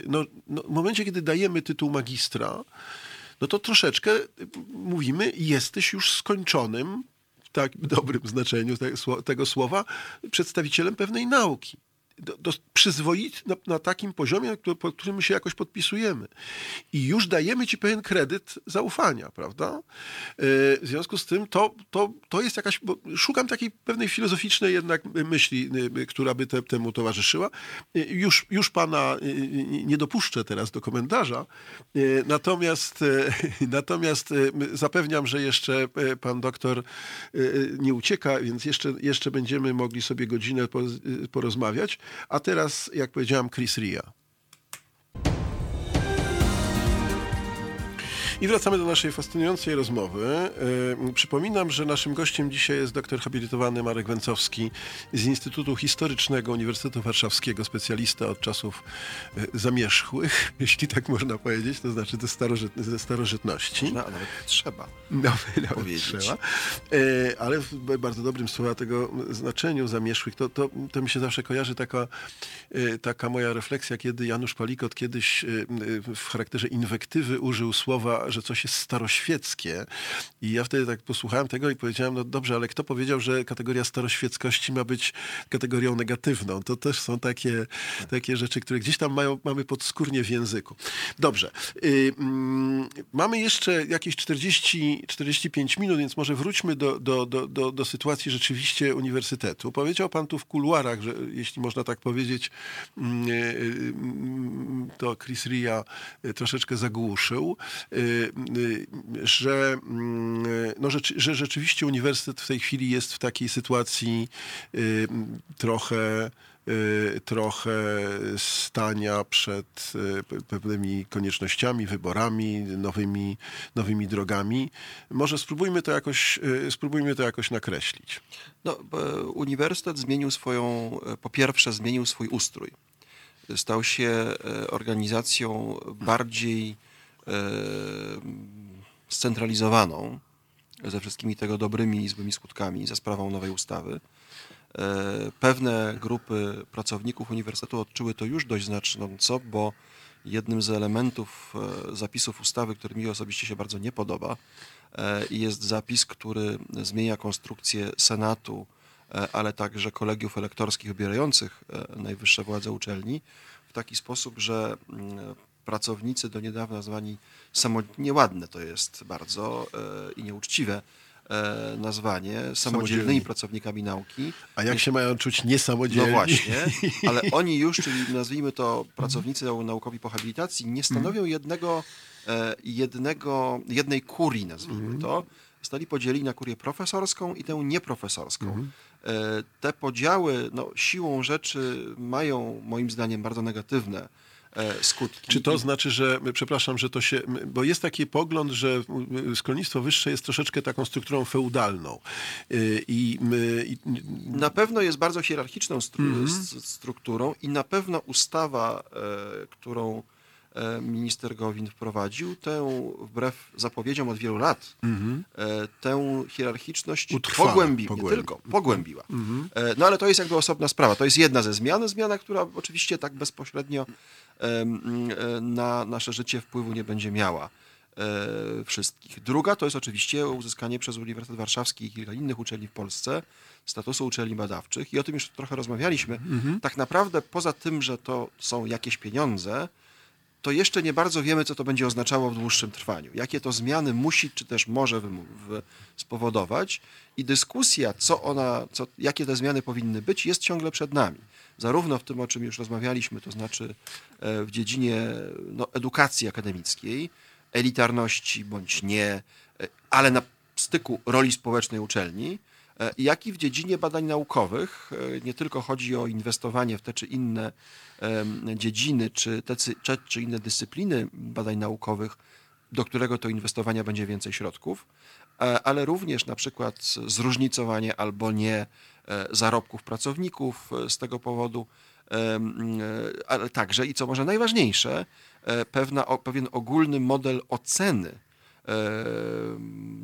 no, no, w momencie, kiedy dajemy tytuł magistra, no to troszeczkę y, mówimy, jesteś już skończonym, w tak dobrym znaczeniu tego słowa, przedstawicielem pewnej nauki. Do, do, przyzwoit na, na takim poziomie, pod którym się jakoś podpisujemy. I już dajemy ci pewien kredyt zaufania, prawda? Yy, W związku z tym to, to, to jest jakaś, szukam takiej pewnej filozoficznej jednak myśli, yy, która by te, temu towarzyszyła. Już, już pana nie dopuszczę teraz do komentarza, natomiast, natomiast zapewniam, że jeszcze pan doktor nie ucieka, więc jeszcze, jeszcze będziemy mogli sobie godzinę po- porozmawiać. A teraz, jak powiedziałem, Chris Ria. I wracamy do naszej fascynującej rozmowy. Przypominam, że naszym gościem dzisiaj jest doktor habilitowany Marek Węcowski z Instytutu Historycznego Uniwersytetu Warszawskiego, specjalista od czasów e, zamierzchłych, jeśli tak można powiedzieć, to znaczy ze, starożyt, ze starożytności. No, a nawet trzeba. Nawet, nawet trzeba. E, ale w bardzo dobrym słowa tego znaczeniu zamierzchłych, to, to, to mi się zawsze kojarzy taka, e, taka moja refleksja, kiedy Janusz Palikot kiedyś w charakterze inwektywy użył słowa, że coś jest staroświeckie. I ja wtedy tak posłuchałem tego i powiedziałem, no dobrze, ale kto powiedział, że kategoria staroświeckości ma być kategorią negatywną? To też są takie, takie rzeczy, które gdzieś tam mają, mamy podskórnie w języku. Dobrze. Y, mm, mamy jeszcze jakieś 40, 45 minut, więc może wróćmy do, do, do, do, do sytuacji rzeczywiście uniwersytetu. Powiedział pan tu w kuluarach, że jeśli można tak powiedzieć, mm, y, y, to Chris Ria y, troszeczkę zagłuszył, y, y, że, mm, no, rzeczy- że rzeczywiście uniwersytet w tej chwili jest w takiej sytuacji y, trochę y, trochę stania przed y, pe- pewnymi koniecznościami, wyborami, nowymi, nowymi drogami. Może spróbujmy to jakoś, y, spróbujmy to jakoś nakreślić. No, uniwersytet zmienił swoją, po pierwsze zmienił swój ustrój. Stał się e, organizacją bardziej scentralizowaną, ze wszystkimi tego dobrymi i złymi skutkami, za sprawą nowej ustawy. E, Pewne grupy pracowników uniwersytetu odczuły to już dość znacząco, bo jednym z elementów e, zapisów ustawy, który mi osobiście się bardzo nie podoba, e, jest zapis, który zmienia konstrukcję Senatu, e, ale także kolegiów elektorskich wybierających najwyższe władze uczelni w taki sposób, że mm, pracownicy do niedawna zwani samodzielnie, nieładne to jest bardzo i nieuczciwe, e, nazwanie samodzielnymi Samodzielni. pracownikami nauki. A jak się mają czuć niesamodzielni? No właśnie, ale oni już, czyli nazwijmy to pracownicy nau- naukowi po habilitacji, nie stanowią jednego, e, jednego, jednej kurii, nazwijmy to. Zostali podzieleni na kurię profesorską i tę nieprofesorską. E, Te podziały no, siłą rzeczy mają moim zdaniem bardzo negatywne e, skutki. Czy to znaczy, że, przepraszam, że to się, bo jest taki pogląd, że szkolnictwo wyższe jest troszeczkę taką strukturą feudalną. Y, I, i Na pewno jest bardzo hierarchiczną stru- Mhm. s- strukturą i na pewno ustawa, e, którą e, minister Gowin wprowadził, tę wbrew zapowiedziom od wielu lat, e, tę hierarchiczność. Utrwala, pogłębi, pogłębi. nie tylko, pogłębiła. Mhm. E, no ale to jest jakby osobna sprawa. To jest jedna ze zmian, zmiana, która oczywiście tak bezpośrednio e, na nasze życie wpływu nie będzie miała e, wszystkich. Druga to jest oczywiście uzyskanie przez Uniwersytet Warszawski i kilka innych uczelni w Polsce statusu uczelni badawczych i o tym już trochę rozmawialiśmy. Tak naprawdę poza tym, że to są jakieś pieniądze, to jeszcze nie bardzo wiemy, co to będzie oznaczało w dłuższym trwaniu. Jakie to zmiany musi, czy też może spowodować. I dyskusja, co ona, co, jakie te zmiany powinny być, jest ciągle przed nami. Zarówno w tym, o czym już rozmawialiśmy, to znaczy e, w dziedzinie no, edukacji akademickiej, elitarności bądź nie, e, ale na styku roli społecznej uczelni, jak i w dziedzinie badań naukowych. E, Nie tylko chodzi o inwestowanie w te czy inne dziedziny, czy te czy, inne dyscypliny badań naukowych, do którego to inwestowania będzie więcej środków, e, ale również na przykład zróżnicowanie albo nie e, zarobków pracowników e, z tego powodu, e, ale także i co może najważniejsze, e, pewna, pewien ogólny model oceny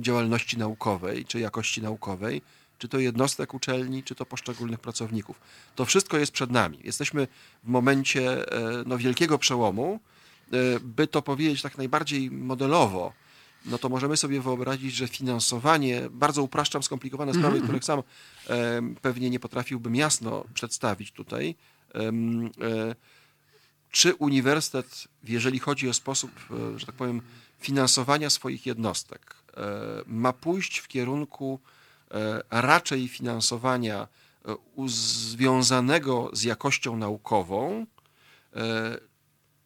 działalności naukowej czy jakości naukowej, czy to jednostek uczelni, czy to poszczególnych pracowników. To wszystko jest przed nami. Jesteśmy w momencie e, no, wielkiego przełomu, e, by to powiedzieć tak najbardziej modelowo, no to możemy sobie wyobrazić, że finansowanie, bardzo upraszczam skomplikowane sprawy, których sam pewnie nie potrafiłbym jasno przedstawić tutaj, e, czy uniwersytet, jeżeli chodzi o sposób, że tak powiem, finansowania swoich jednostek, ma pójść w kierunku raczej finansowania e, związanego z jakością naukową, e,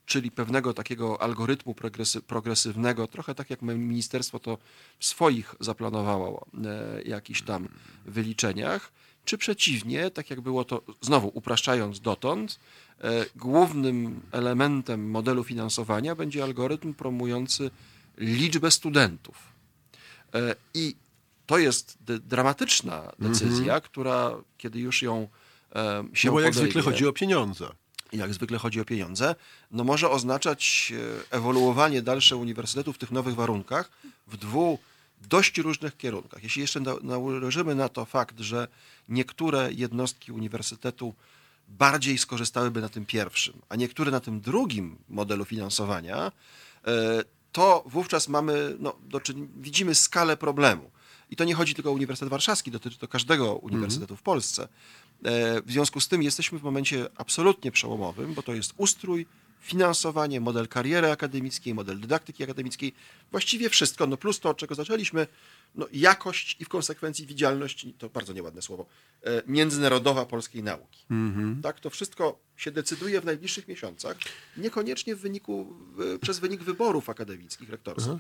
czyli pewnego takiego algorytmu progresy, progresywnego, trochę tak jak ministerstwo to w swoich zaplanowało e, jakichś tam wyliczeniach, czy przeciwnie, tak jak było to, znowu upraszczając dotąd, e, głównym elementem modelu finansowania będzie algorytm promujący liczbę studentów. E, I to jest dramatyczna decyzja, która kiedy już ją e, się No bo jak podejmie, zwykle chodzi o pieniądze. jak zwykle chodzi o pieniądze, no może oznaczać e, ewoluowanie dalsze uniwersytetu w tych nowych warunkach w dwóch dość różnych kierunkach. Jeśli jeszcze na- nałożymy na to fakt, że niektóre jednostki uniwersytetu bardziej skorzystałyby na tym pierwszym, a niektóre na tym drugim modelu finansowania, e, to wówczas mamy, no, do czyn- widzimy skalę problemu. I to nie chodzi tylko o Uniwersytet Warszawski, dotyczy to każdego uniwersytetu w Polsce. E, W związku z tym jesteśmy w momencie absolutnie przełomowym, bo to jest ustrój, finansowanie, model kariery akademickiej, model dydaktyki akademickiej, właściwie wszystko, no plus to, od czego zaczęliśmy, no jakość i w konsekwencji widzialność, to bardzo nieładne słowo, e, międzynarodowa polskiej nauki. Tak, to wszystko się decyduje w najbliższych miesiącach, niekoniecznie w wyniku, przez wynik wyborów akademickich, rektorskich,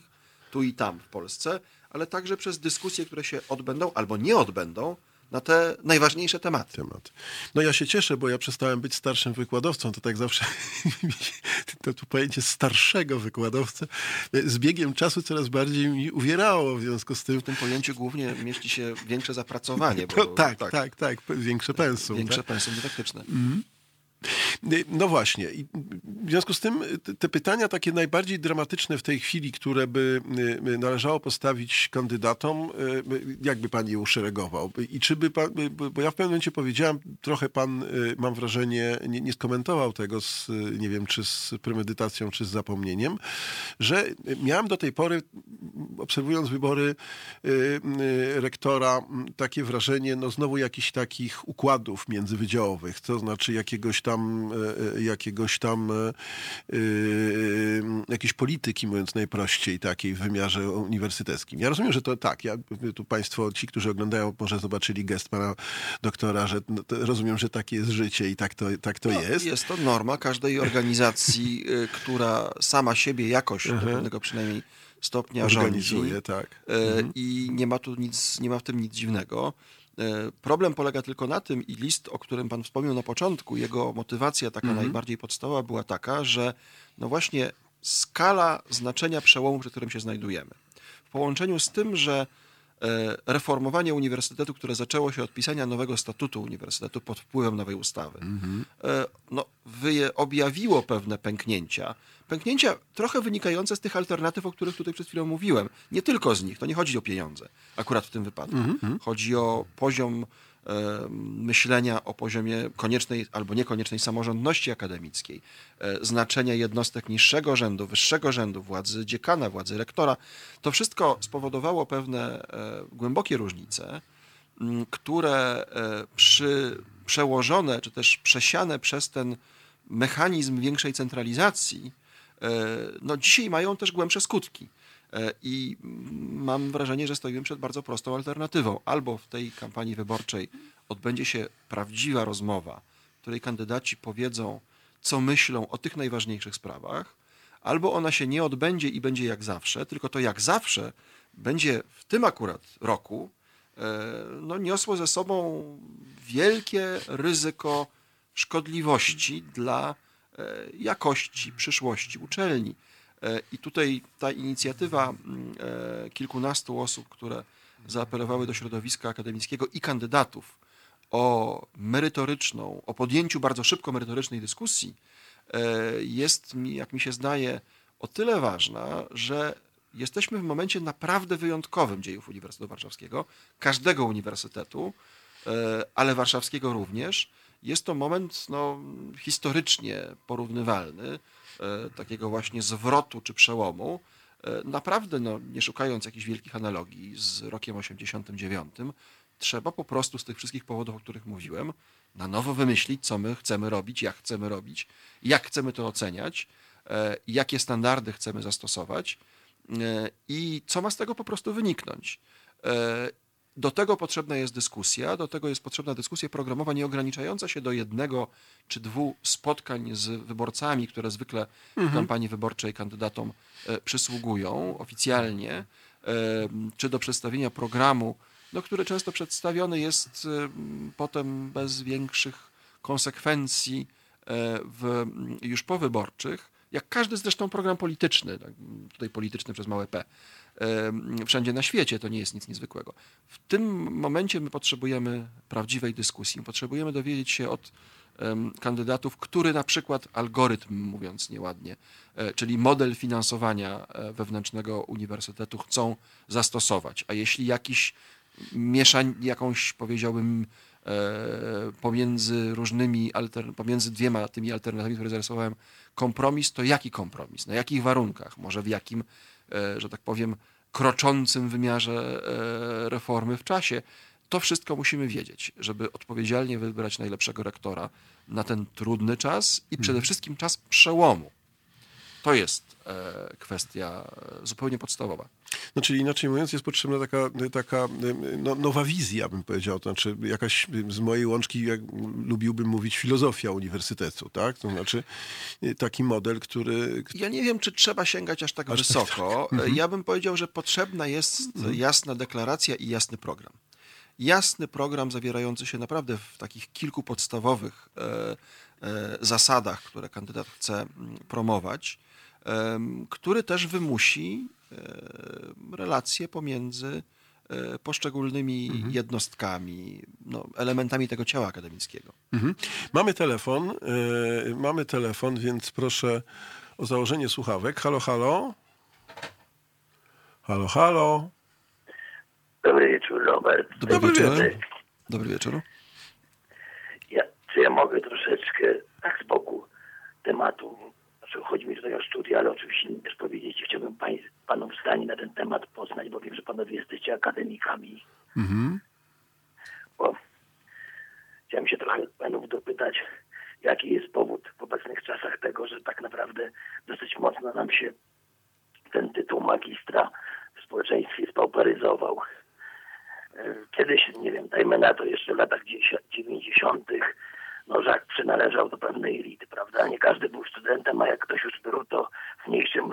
tu i tam w Polsce, ale także przez dyskusje, które się odbędą albo nie odbędą na te najważniejsze tematy. temat. No ja się cieszę, bo ja przestałem być starszym wykładowcą, to tak zawsze to, to pojęcie starszego wykładowcy z biegiem czasu coraz bardziej mi uwierało w związku z tym. W tym pojęciu głównie mieści się większe zapracowanie. Bo, No, tak, tak, tak, Większe pensum. Większe tak? pensum dydaktyczne. No właśnie. I w związku z tym te pytania takie najbardziej dramatyczne w tej chwili, które by należało postawić kandydatom, jakby pan je uszeregował? I czy by pan, bo ja w pewnym momencie powiedziałem, trochę pan, mam wrażenie, nie, nie skomentował tego z, nie wiem, czy z premedytacją, czy z zapomnieniem, że miałem do tej pory, obserwując wybory rektora, takie wrażenie, no znowu jakichś takich układów międzywydziałowych, to znaczy jakiegoś tam, e, e, jakiegoś tam e, jakiejś polityki, mówiąc najprościej, takiej w wymiarze uniwersyteckim. Ja rozumiem, że to tak, ja, tu państwo, ci, którzy oglądają, może zobaczyli gest pana doktora, że no, rozumiem, że takie jest życie i tak to, tak to no, jest. Jest to norma każdej organizacji, która sama siebie jakoś do pewnego przynajmniej stopnia Organizuje, rządzi. tak. Mhm. I nie ma tu nic, nie ma w tym nic dziwnego. E, problem polega tylko na tym, i list, o którym Pan wspomniał na początku, jego motywacja taka mhm. najbardziej podstawowa była taka, że no właśnie skala znaczenia przełomu, przy którym się znajdujemy. W połączeniu z tym, że reformowanie uniwersytetu, które zaczęło się od pisania nowego statutu uniwersytetu pod wpływem nowej ustawy, mhm. E, no, objawiło pewne pęknięcia Pęknięcia trochę wynikające z tych alternatyw, o których tutaj przed chwilą mówiłem. Nie tylko z nich, to nie chodzi o pieniądze, akurat w tym wypadku. Mm -hmm. Chodzi o poziom e, myślenia o poziomie koniecznej albo niekoniecznej samorządności akademickiej, e, znaczenia jednostek niższego rzędu, wyższego rzędu, władzy dziekana, władzy rektora. To wszystko spowodowało pewne e, głębokie różnice, które e, przy, przełożone czy też przesiane przez ten mechanizm większej centralizacji no dzisiaj mają też głębsze skutki. E, I mam wrażenie, że stoimy przed bardzo prostą alternatywą. Albo w tej kampanii wyborczej odbędzie się prawdziwa rozmowa, w której kandydaci powiedzą, co myślą o tych najważniejszych sprawach, albo ona się nie odbędzie i będzie jak zawsze, tylko to jak zawsze będzie w tym akurat roku e, no, niosło ze sobą wielkie ryzyko szkodliwości dla E, jakości, przyszłości uczelni. E, I tutaj ta inicjatywa mm, e, kilkunastu osób, które zaapelowały do środowiska akademickiego i kandydatów o merytoryczną, o podjęciu bardzo szybko merytorycznej dyskusji, jest mi, jak mi się zdaje, o tyle ważna, że jesteśmy w momencie naprawdę wyjątkowym dziejów Uniwersytetu Warszawskiego, każdego uniwersytetu, ale warszawskiego również, jest to moment no, historycznie porównywalny, e, takiego właśnie zwrotu czy przełomu. E, naprawdę, no, nie szukając jakichś wielkich analogii z rokiem 89, trzeba po prostu z tych wszystkich powodów, o których mówiłem, na nowo wymyślić, co my chcemy robić, jak chcemy robić, jak chcemy to oceniać, e, jakie standardy chcemy zastosować i co ma z tego po prostu wyniknąć. Do tego potrzebna jest dyskusja, do tego jest potrzebna dyskusja programowa nie ograniczająca się do jednego czy dwóch spotkań z wyborcami, które zwykle mhm. w kampanii wyborczej kandydatom e, przysługują oficjalnie, e, czy do przedstawienia programu, no, który często przedstawiony jest e, potem bez większych konsekwencji w, już powyborczych, jak każdy zresztą program polityczny, tak, tutaj polityczny przez małe p wszędzie na świecie. To nie jest nic niezwykłego. W tym momencie my potrzebujemy prawdziwej dyskusji. Potrzebujemy dowiedzieć się od kandydatów, który na przykład algorytm, mówiąc nieładnie, e, czyli model finansowania e, wewnętrznego uniwersytetu chcą zastosować. A jeśli jakiś mieszań, jakąś powiedziałbym e, pomiędzy różnymi, pomiędzy dwiema tymi alternatywami, które zarysowałem, kompromis, to jaki kompromis? Na jakich warunkach? Może w jakim że tak powiem, kroczącym wymiarze e, reformy w czasie. To wszystko musimy wiedzieć, żeby odpowiedzialnie wybrać najlepszego rektora na ten trudny czas i przede mhm. wszystkim czas przełomu. To jest e, kwestia zupełnie podstawowa. No, czyli inaczej mówiąc, jest potrzebna taka, taka no, nowa wizja, bym powiedział. To znaczy, jakaś z mojej łączki, jak lubiłbym mówić, filozofia uniwersytetu, tak? To znaczy, taki model, który. Ja nie wiem, czy trzeba sięgać aż tak aż wysoko. Tak. Mhm. Ja bym powiedział, że potrzebna jest mhm. jasna deklaracja i jasny program. Jasny program zawierający się naprawdę w takich kilku podstawowych e, e, zasadach, które kandydat chce promować, e, który też wymusi relacje pomiędzy e, poszczególnymi jednostkami, no, elementami tego ciała akademickiego. Mhm. Mamy telefon, e, mamy telefon, więc proszę o założenie słuchawek. Halo, halo. Halo, halo. Dobry wieczór, Robert. Dobry, Dobry wieczór. wieczór. Dobry wieczór. Ja, czy ja mogę troszeczkę tak z boku tematu, chodzi mi tutaj o studia, ale oczywiście też powiedzieć, chciałbym pań, panów zdanie na ten temat poznać, bo wiem, że panowie jesteście akademikami. Mhm. Bo chciałem się trochę panów dopytać, jaki jest powód w obecnych czasach tego, że tak naprawdę dosyć mocno nam się ten tytuł magistra w społeczeństwie spauperyzował. E, Kiedyś, nie wiem, dajmy na to jeszcze w latach 90. no Żak przynależał do pewnej elity, prawda? Nie każdy był studentem, a jak ktoś już był, to w mniejszym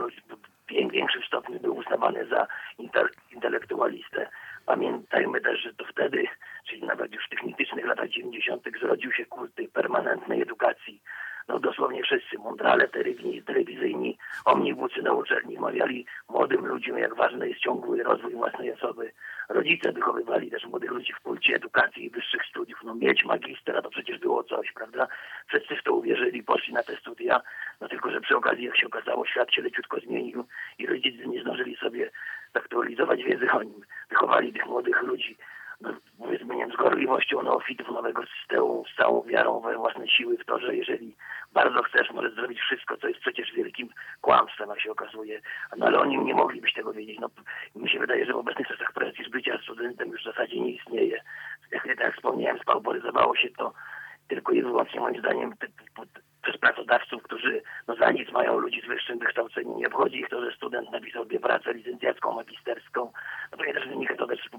wię- większym stopniu był uznawany za intel- intelektualistę. Pamiętajmy też, że to wtedy, czyli nawet już w tych mitycznych latach 90. zrodził się kult tej permanentnej edukacji. No dosłownie wszyscy mądrale telewizyjni, telewizyjni omnibucy na uczelni wmawiali młodym ludziom, jak ważny jest ciągły rozwój własnej osoby. Rodzice wychowywali też młodych ludzi w kulcie edukacji i wyższych studiów. No mieć magistra to przecież było coś, prawda? Wszyscy w to uwierzyli, poszli na te studia, no tylko, że przy okazji, jak się okazało, świat się leciutko zmienił i rodzice nie zdążyli sobie zaktualizować wiedzy o nim. Wychowali tych młodych ludzi powiedzmy, nie wiem, z gorliwością neofitów nowego systemu, z całą wiarą we własne siły w to, że jeżeli bardzo chcesz, możesz zrobić wszystko, co jest przecież wielkim kłamstwem, jak się okazuje. No ale oni nie moglibyś tego wiedzieć. No, mi się wydaje, że w obecnych czasach prestiż bycia studentem już w zasadzie nie istnieje. Jak, jak wspomniałem, spauperyzowało się to tylko i wyłącznie moim zdaniem przez pracodawców, którzy no, za nic mają ludzi z wyższym wykształceniem. Nie obchodzi ich to, że student napisał dwie pracę licencjacką, magisterską. No pewnie też wynika to też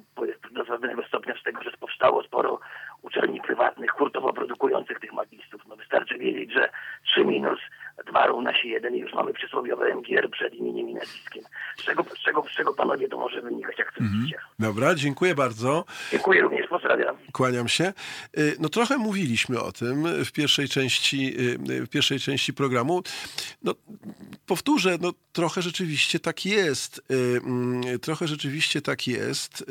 do pewnego stopnia z tego, że powstało sporo uczelni prywatnych, hurtowo produkujących tych magistrów. No wystarczy wiedzieć, że 3 minus 2 równa się 1 i już mamy przysłowiowe MGR przed imieniem i nazwiskiem. Z czego, z czego, z czego panowie to może wynikać, jak chcecie. Dobra, dziękuję bardzo. Dziękuję również, pozdrawiam. Kłaniam się. Y, No trochę mówiliśmy o tym w pierwszej części, y, w pierwszej części programu. No, powtórzę, no trochę rzeczywiście tak jest. Y, mm, Trochę rzeczywiście tak jest.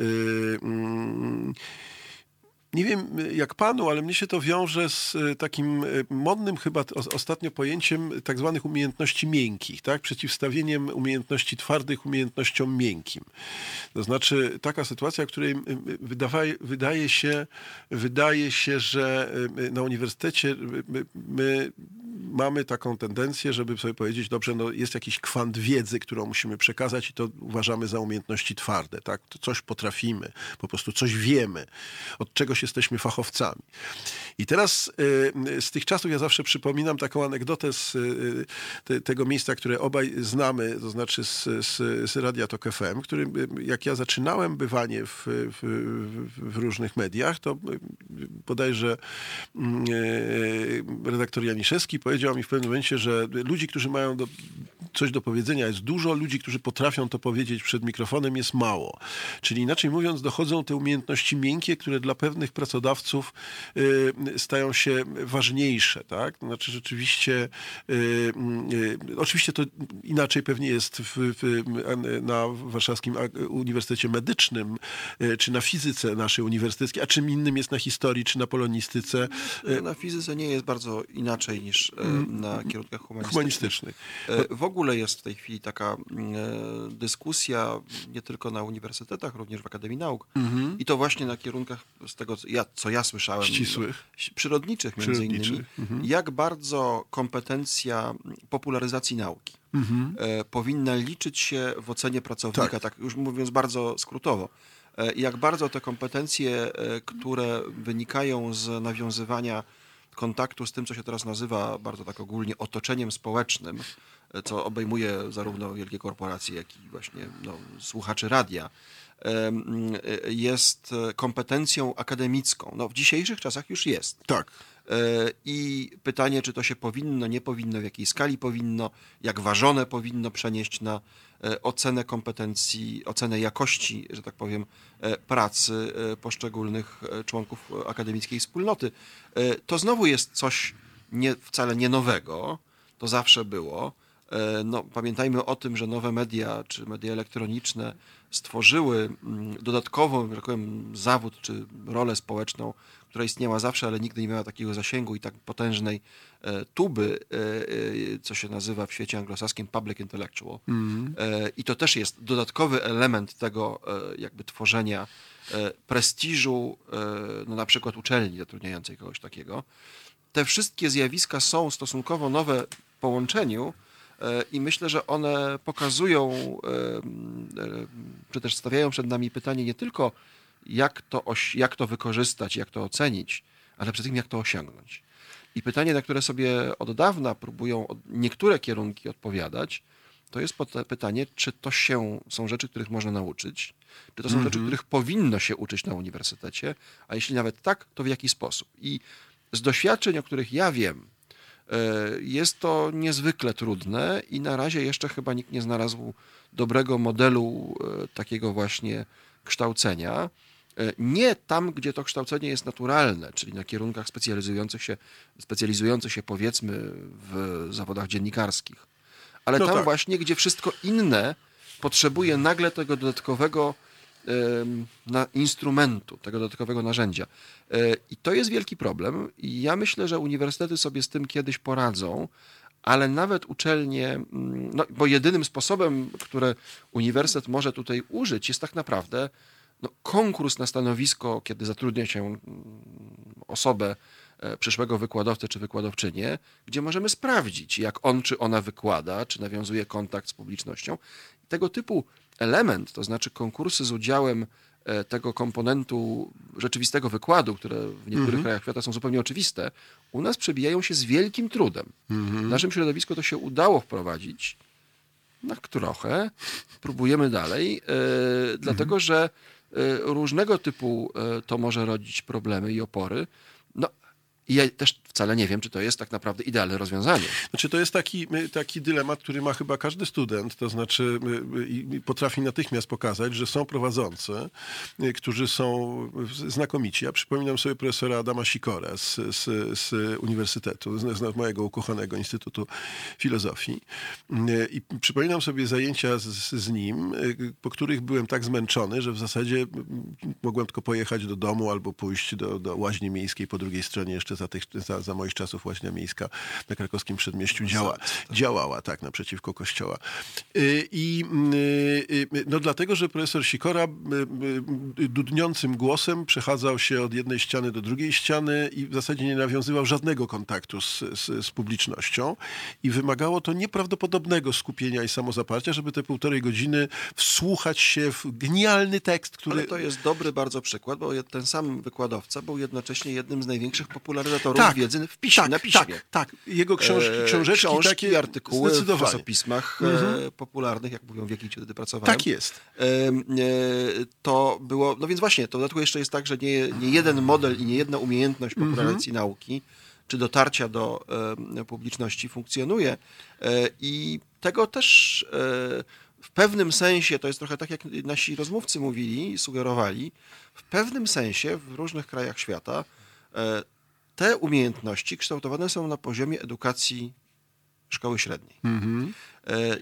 Nie wiem jak panu, ale mnie się to wiąże z y, takim y, modnym chyba ostatnio pojęciem tak zwanych umiejętności miękkich, tak? Przeciwstawieniem umiejętności twardych umiejętnościom miękkim. To znaczy taka sytuacja, w której wydawaje, wydaje, się, wydaje się, że y, na uniwersytecie my mamy taką tendencję, żeby sobie powiedzieć, dobrze, no jest jakiś kwant wiedzy, którą musimy przekazać i to uważamy za umiejętności twarde, tak? To coś potrafimy, po prostu coś wiemy, od czegoś jesteśmy fachowcami. I teraz y, z tych czasów ja zawsze przypominam taką anegdotę z y, te, tego miejsca, które obaj znamy, to znaczy z, z, z Radia Tok FM, który y, jak ja zaczynałem bywanie w, w, w, różnych mediach, to y, bodajże mm, y, redaktor Janiszewski powiedział mi w pewnym momencie, że ludzi, którzy mają do, coś do powiedzenia jest dużo, ludzi, którzy potrafią to powiedzieć przed mikrofonem jest mało. Czyli inaczej mówiąc, dochodzą te umiejętności miękkie, które dla pewnych pracodawców y, stają się ważniejsze. Tak? Znaczy rzeczywiście, y, y, oczywiście to inaczej pewnie jest w, w, na Warszawskim Uniwersytecie Medycznym, y, czy na fizyce naszej uniwersyteckiej, a czym innym jest na historii, czy na polonistyce y, Na fizyce nie jest bardzo inaczej niż e, na kierunkach humanistycznych. humanistycznych. E, W ogóle jest w tej chwili taka mm, e, dyskusja nie tylko na uniwersytetach, również w Akademii Nauk. I to właśnie na kierunkach, z tego co ja, co ja słyszałem, Ścisłych. przyrodniczych między Przyrodniczych, innymi, jak bardzo kompetencja popularyzacji nauki e, powinna liczyć się w ocenie pracownika, Tak. tak, już mówiąc bardzo skrótowo. Jak bardzo te kompetencje, które wynikają z nawiązywania kontaktu z tym, co się teraz nazywa bardzo tak ogólnie otoczeniem społecznym, co obejmuje zarówno wielkie korporacje, jak i właśnie no, słuchaczy radia, jest kompetencją akademicką. No, w dzisiejszych czasach już jest. Tak. E, I pytanie, czy to się powinno, nie powinno, w jakiej skali powinno, jak ważone powinno przenieść na ocenę kompetencji, ocenę jakości, że tak powiem, e, pracy e, poszczególnych e, członków e, akademickiej wspólnoty. E, To znowu jest coś nie, wcale nie nowego, to zawsze było. E, no, pamiętajmy o tym, że nowe media czy media elektroniczne stworzyły mm, dodatkową, tak powiem, zawód czy rolę społeczną, która istniała zawsze, ale nigdy nie miała takiego zasięgu i tak potężnej e, tuby, e, co się nazywa w świecie anglosaskim public intellectual. Mm. I to też jest dodatkowy element tego jakby tworzenia prestiżu, no na przykład uczelni zatrudniającej kogoś takiego. Te wszystkie zjawiska są stosunkowo nowe w połączeniu, I myślę, że one pokazują, e, e, czy też stawiają przed nami pytanie nie tylko, jak to, jak to wykorzystać, jak to ocenić, ale przede wszystkim, jak to osiągnąć. I pytanie, na które sobie od dawna próbują niektóre kierunki odpowiadać, to jest pytanie, czy to się, są rzeczy, których można nauczyć, czy to są rzeczy, których powinno się uczyć na uniwersytecie, a jeśli nawet tak, to w jaki sposób. I z doświadczeń, o których ja wiem, E, jest to niezwykle trudne i na razie jeszcze chyba nikt nie znalazł dobrego modelu e, takiego właśnie kształcenia. E, nie tam, gdzie to kształcenie jest naturalne, czyli na kierunkach specjalizujących się, specjalizujących się powiedzmy w zawodach dziennikarskich, ale no tam tak. właśnie, gdzie wszystko inne potrzebuje nagle tego dodatkowego na instrumentu, tego dodatkowego narzędzia. E, I to jest wielki problem. I ja myślę, że uniwersytety sobie z tym kiedyś poradzą, ale nawet uczelnie, mm, no, bo jedynym sposobem, które uniwersytet może tutaj użyć, jest tak naprawdę no, konkurs na stanowisko, kiedy zatrudnia się mm, osobę, e, przyszłego wykładowcę czy wykładowczynię, gdzie możemy sprawdzić, jak on czy ona wykłada, czy nawiązuje kontakt z publicznością. Tego typu element, to znaczy konkursy z udziałem e, tego komponentu rzeczywistego wykładu, które w niektórych mm -hmm. krajach świata są zupełnie oczywiste, u nas przebijają się z wielkim trudem. Mm -hmm. W naszym środowisku to się udało wprowadzić, na trochę. Próbujemy dalej, e, dlatego mhm. że e, różnego typu to może rodzić problemy i opory. I ja też wcale nie wiem, czy to jest tak naprawdę idealne rozwiązanie. Znaczy, to jest taki, taki dylemat, który ma chyba każdy student, to znaczy potrafi natychmiast pokazać, że są prowadzący, którzy są znakomici. Ja przypominam sobie profesora Adama Sikora z, z, z Uniwersytetu, z, z mojego ukochanego Instytutu Filozofii. I przypominam sobie zajęcia z, z nim, po których byłem tak zmęczony, że w zasadzie mogłem tylko pojechać do domu albo pójść do, do łaźni miejskiej po drugiej stronie jeszcze za, tych, za, za moich czasów właśnie miejska na krakowskim przedmieściu działa, działała tak naprzeciwko kościoła. Y, I y, y, no dlatego, że profesor Sikora dudniącym głosem przechadzał się od jednej ściany do drugiej ściany i w zasadzie nie nawiązywał żadnego kontaktu z, z, z publicznością i wymagało to nieprawdopodobnego skupienia i samozaparcia, żeby te półtorej godziny wsłuchać się w genialny tekst, który... Ale to jest dobry bardzo przykład, bo ten sam wykładowca był jednocześnie jednym z największych popularyzatorów tak, wiedzy w piśmie, tak, na piśmie. Tak, tak. Jego książki, e, książeczki, książki takie artykuły w czasopismach e, mhm. popularnych, jak mówią wieki, wtedy pracowałem. Tak jest. E, to było, no więc właśnie, to w dodatku jeszcze jest tak, że nie, nie jeden model i nie jedna umiejętność popularyzacji mhm. nauki, czy dotarcia do publiczności funkcjonuje i tego też w pewnym sensie, to jest trochę tak, jak nasi rozmówcy mówili, sugerowali, w pewnym sensie w różnych krajach świata te umiejętności kształtowane są na poziomie edukacji szkoły średniej. Mm-hmm.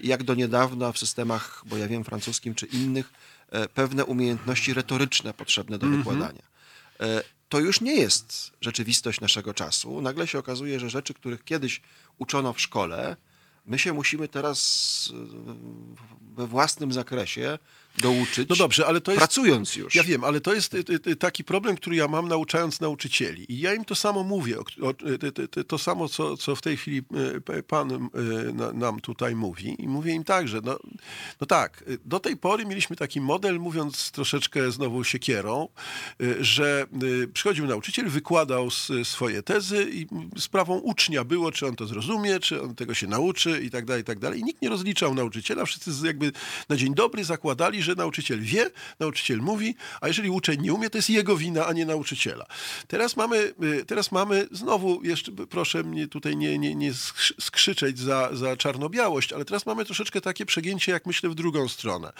Jak do niedawna w systemach, bo ja wiem, francuskim czy innych, e, pewne umiejętności retoryczne potrzebne do mm-hmm. wykładania. E, to już nie jest rzeczywistość naszego czasu. Nagle się okazuje, że rzeczy, których kiedyś uczono w szkole, my się musimy teraz we własnym zakresie douczyć, no dobrze, ale to jest, pracując już. Ja wiem, ale to jest y, y, y, taki problem, który ja mam nauczając nauczycieli. I ja im to samo mówię, to samo, co, co w tej chwili pan nam tutaj mówi. I mówię im tak, że no, no tak, do tej pory mieliśmy taki model, mówiąc troszeczkę znowu siekierą, że przychodził nauczyciel, wykładał swoje tezy i sprawą ucznia było, czy on to zrozumie, czy on tego się nauczy i tak dalej, i tak dalej. I nikt nie rozliczał nauczyciela, wszyscy jakby na dzień dobry zakładali, że nauczyciel wie, nauczyciel mówi, a jeżeli uczeń nie umie, to jest jego wina, a nie nauczyciela. Teraz mamy, y, teraz mamy znowu, jeszcze proszę mnie tutaj nie, nie, nie skrzyczeć za, za czarno-białość, ale teraz mamy troszeczkę takie przegięcie, jak myślę, w drugą stronę.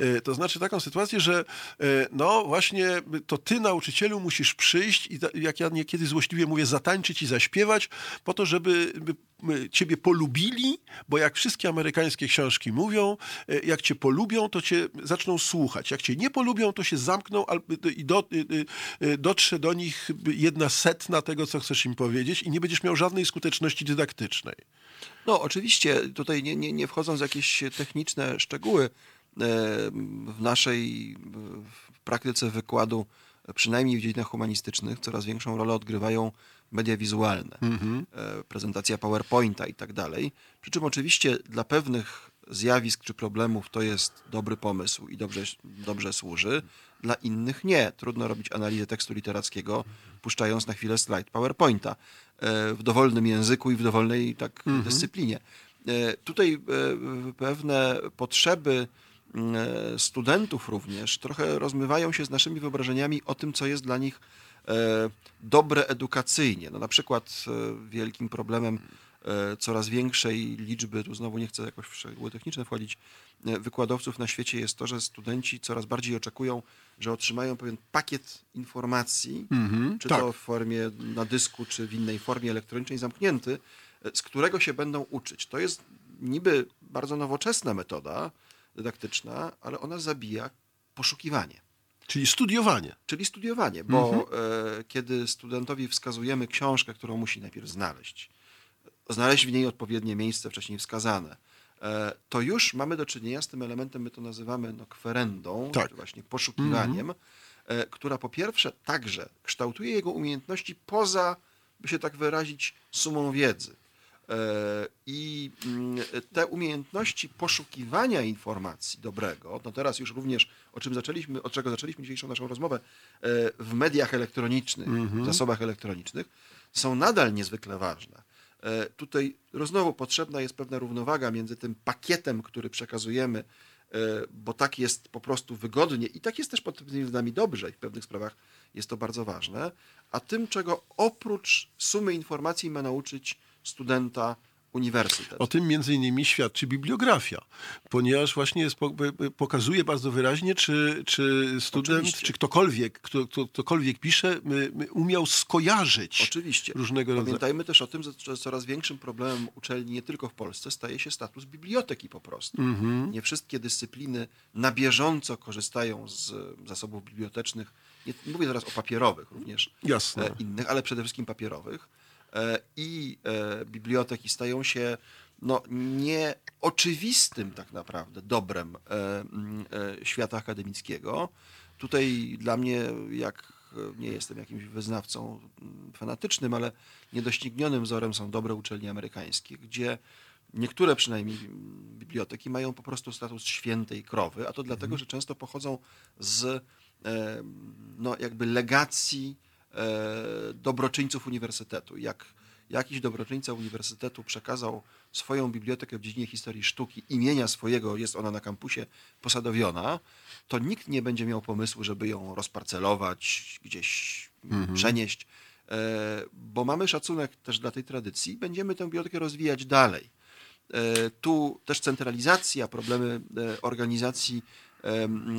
Y, to znaczy taką sytuację, że y, no właśnie to ty, nauczycielu, musisz przyjść i jak ja niekiedy złośliwie mówię, zatańczyć i zaśpiewać po to, żeby ciebie polubili, bo jak wszystkie amerykańskie książki mówią, y, jak cię polubią, to cię zaczną słuchać. Jak cię nie polubią, to się zamkną i y, y, y, dotrze do nich jedna setna tego, co chcesz im powiedzieć i nie będziesz miał żadnej skuteczności dydaktycznej. No, oczywiście, tutaj nie, nie, nie wchodząc w jakieś techniczne szczegóły, e, w naszej w praktyce wykładu, przynajmniej w dziedzinach humanistycznych, coraz większą rolę odgrywają media wizualne, e, prezentacja PowerPointa i tak dalej. Przy czym oczywiście dla pewnych zjawisk czy problemów to jest dobry pomysł i dobrze, dobrze służy, dla innych nie. Trudno robić analizę tekstu literackiego, puszczając na chwilę slajd PowerPointa e, w dowolnym języku i w dowolnej tak dyscyplinie. E, Tutaj pewne potrzeby e, studentów również trochę rozmywają się z naszymi wyobrażeniami o tym, co jest dla nich dobre edukacyjnie. No na przykład e, wielkim problemem e, coraz większej liczby, tu znowu nie chcę jakoś w szczegóły techniczne wchodzić, e, wykładowców na świecie jest to, że studenci coraz bardziej oczekują, że otrzymają pewien pakiet informacji, czy tak. to w formie na dysku, czy w innej formie elektronicznej zamknięty, e, z którego się będą uczyć. To jest niby bardzo nowoczesna metoda dydaktyczna, ale ona zabija poszukiwanie. Czyli studiowanie. Czyli studiowanie, bo e, kiedy studentowi wskazujemy książkę, którą musi najpierw znaleźć, znaleźć w niej odpowiednie miejsce wcześniej wskazane, e, to już mamy do czynienia z tym elementem, my to nazywamy no, kwerendą, Tak. czy właśnie poszukiwaniem, e, która po pierwsze także kształtuje jego umiejętności poza, by się tak wyrazić, sumą wiedzy. E, I mm, te umiejętności poszukiwania informacji dobrego, no teraz już również, o czym zaczęliśmy, od czego zaczęliśmy dzisiejszą naszą rozmowę, e, w mediach elektronicznych, w zasobach elektronicznych, są nadal niezwykle ważne. E, Tutaj znowu potrzebna jest pewna równowaga między tym pakietem, który przekazujemy, bo tak jest po prostu wygodnie i tak jest też pod tymi względami dobrze i w pewnych sprawach jest to bardzo ważne, a tym, czego oprócz sumy informacji ma nauczyć studenta uniwersytet. O tym między innymi świadczy bibliografia, ponieważ właśnie jest, po- po- pokazuje bardzo wyraźnie, czy, czy student, Oczywiście. czy ktokolwiek, kto, kto, ktokolwiek pisze, umiał skojarzyć Oczywiście. różnego rodzaju. Pamiętajmy też o tym, że- że coraz większym problemem uczelni, nie tylko w Polsce, staje się status biblioteki po prostu. Mhm. Nie wszystkie dyscypliny na bieżąco korzystają z zasobów bibliotecznych. Nie mówię teraz o papierowych również Jasne. e, innych, ale przede wszystkim papierowych. E, I e, biblioteki stają się no, nieoczywistym tak naprawdę dobrem e, świata akademickiego. Tutaj dla mnie, jak nie jestem jakimś wyznawcą fanatycznym, ale niedoścignionym wzorem są dobre uczelnie amerykańskie, gdzie niektóre przynajmniej biblioteki mają po prostu status świętej krowy, a to dlatego, że często pochodzą z no, jakby legacji dobroczyńców uniwersytetu. Jak jakiś dobroczyńca uniwersytetu przekazał swoją bibliotekę w dziedzinie historii sztuki imienia swojego, jest ona na kampusie posadowiona, to nikt nie będzie miał pomysłu, żeby ją rozparcelować, gdzieś przenieść, e, bo mamy szacunek też dla tej tradycji będziemy tę bibliotekę rozwijać dalej. E, Tu też centralizacja, problemy e, organizacji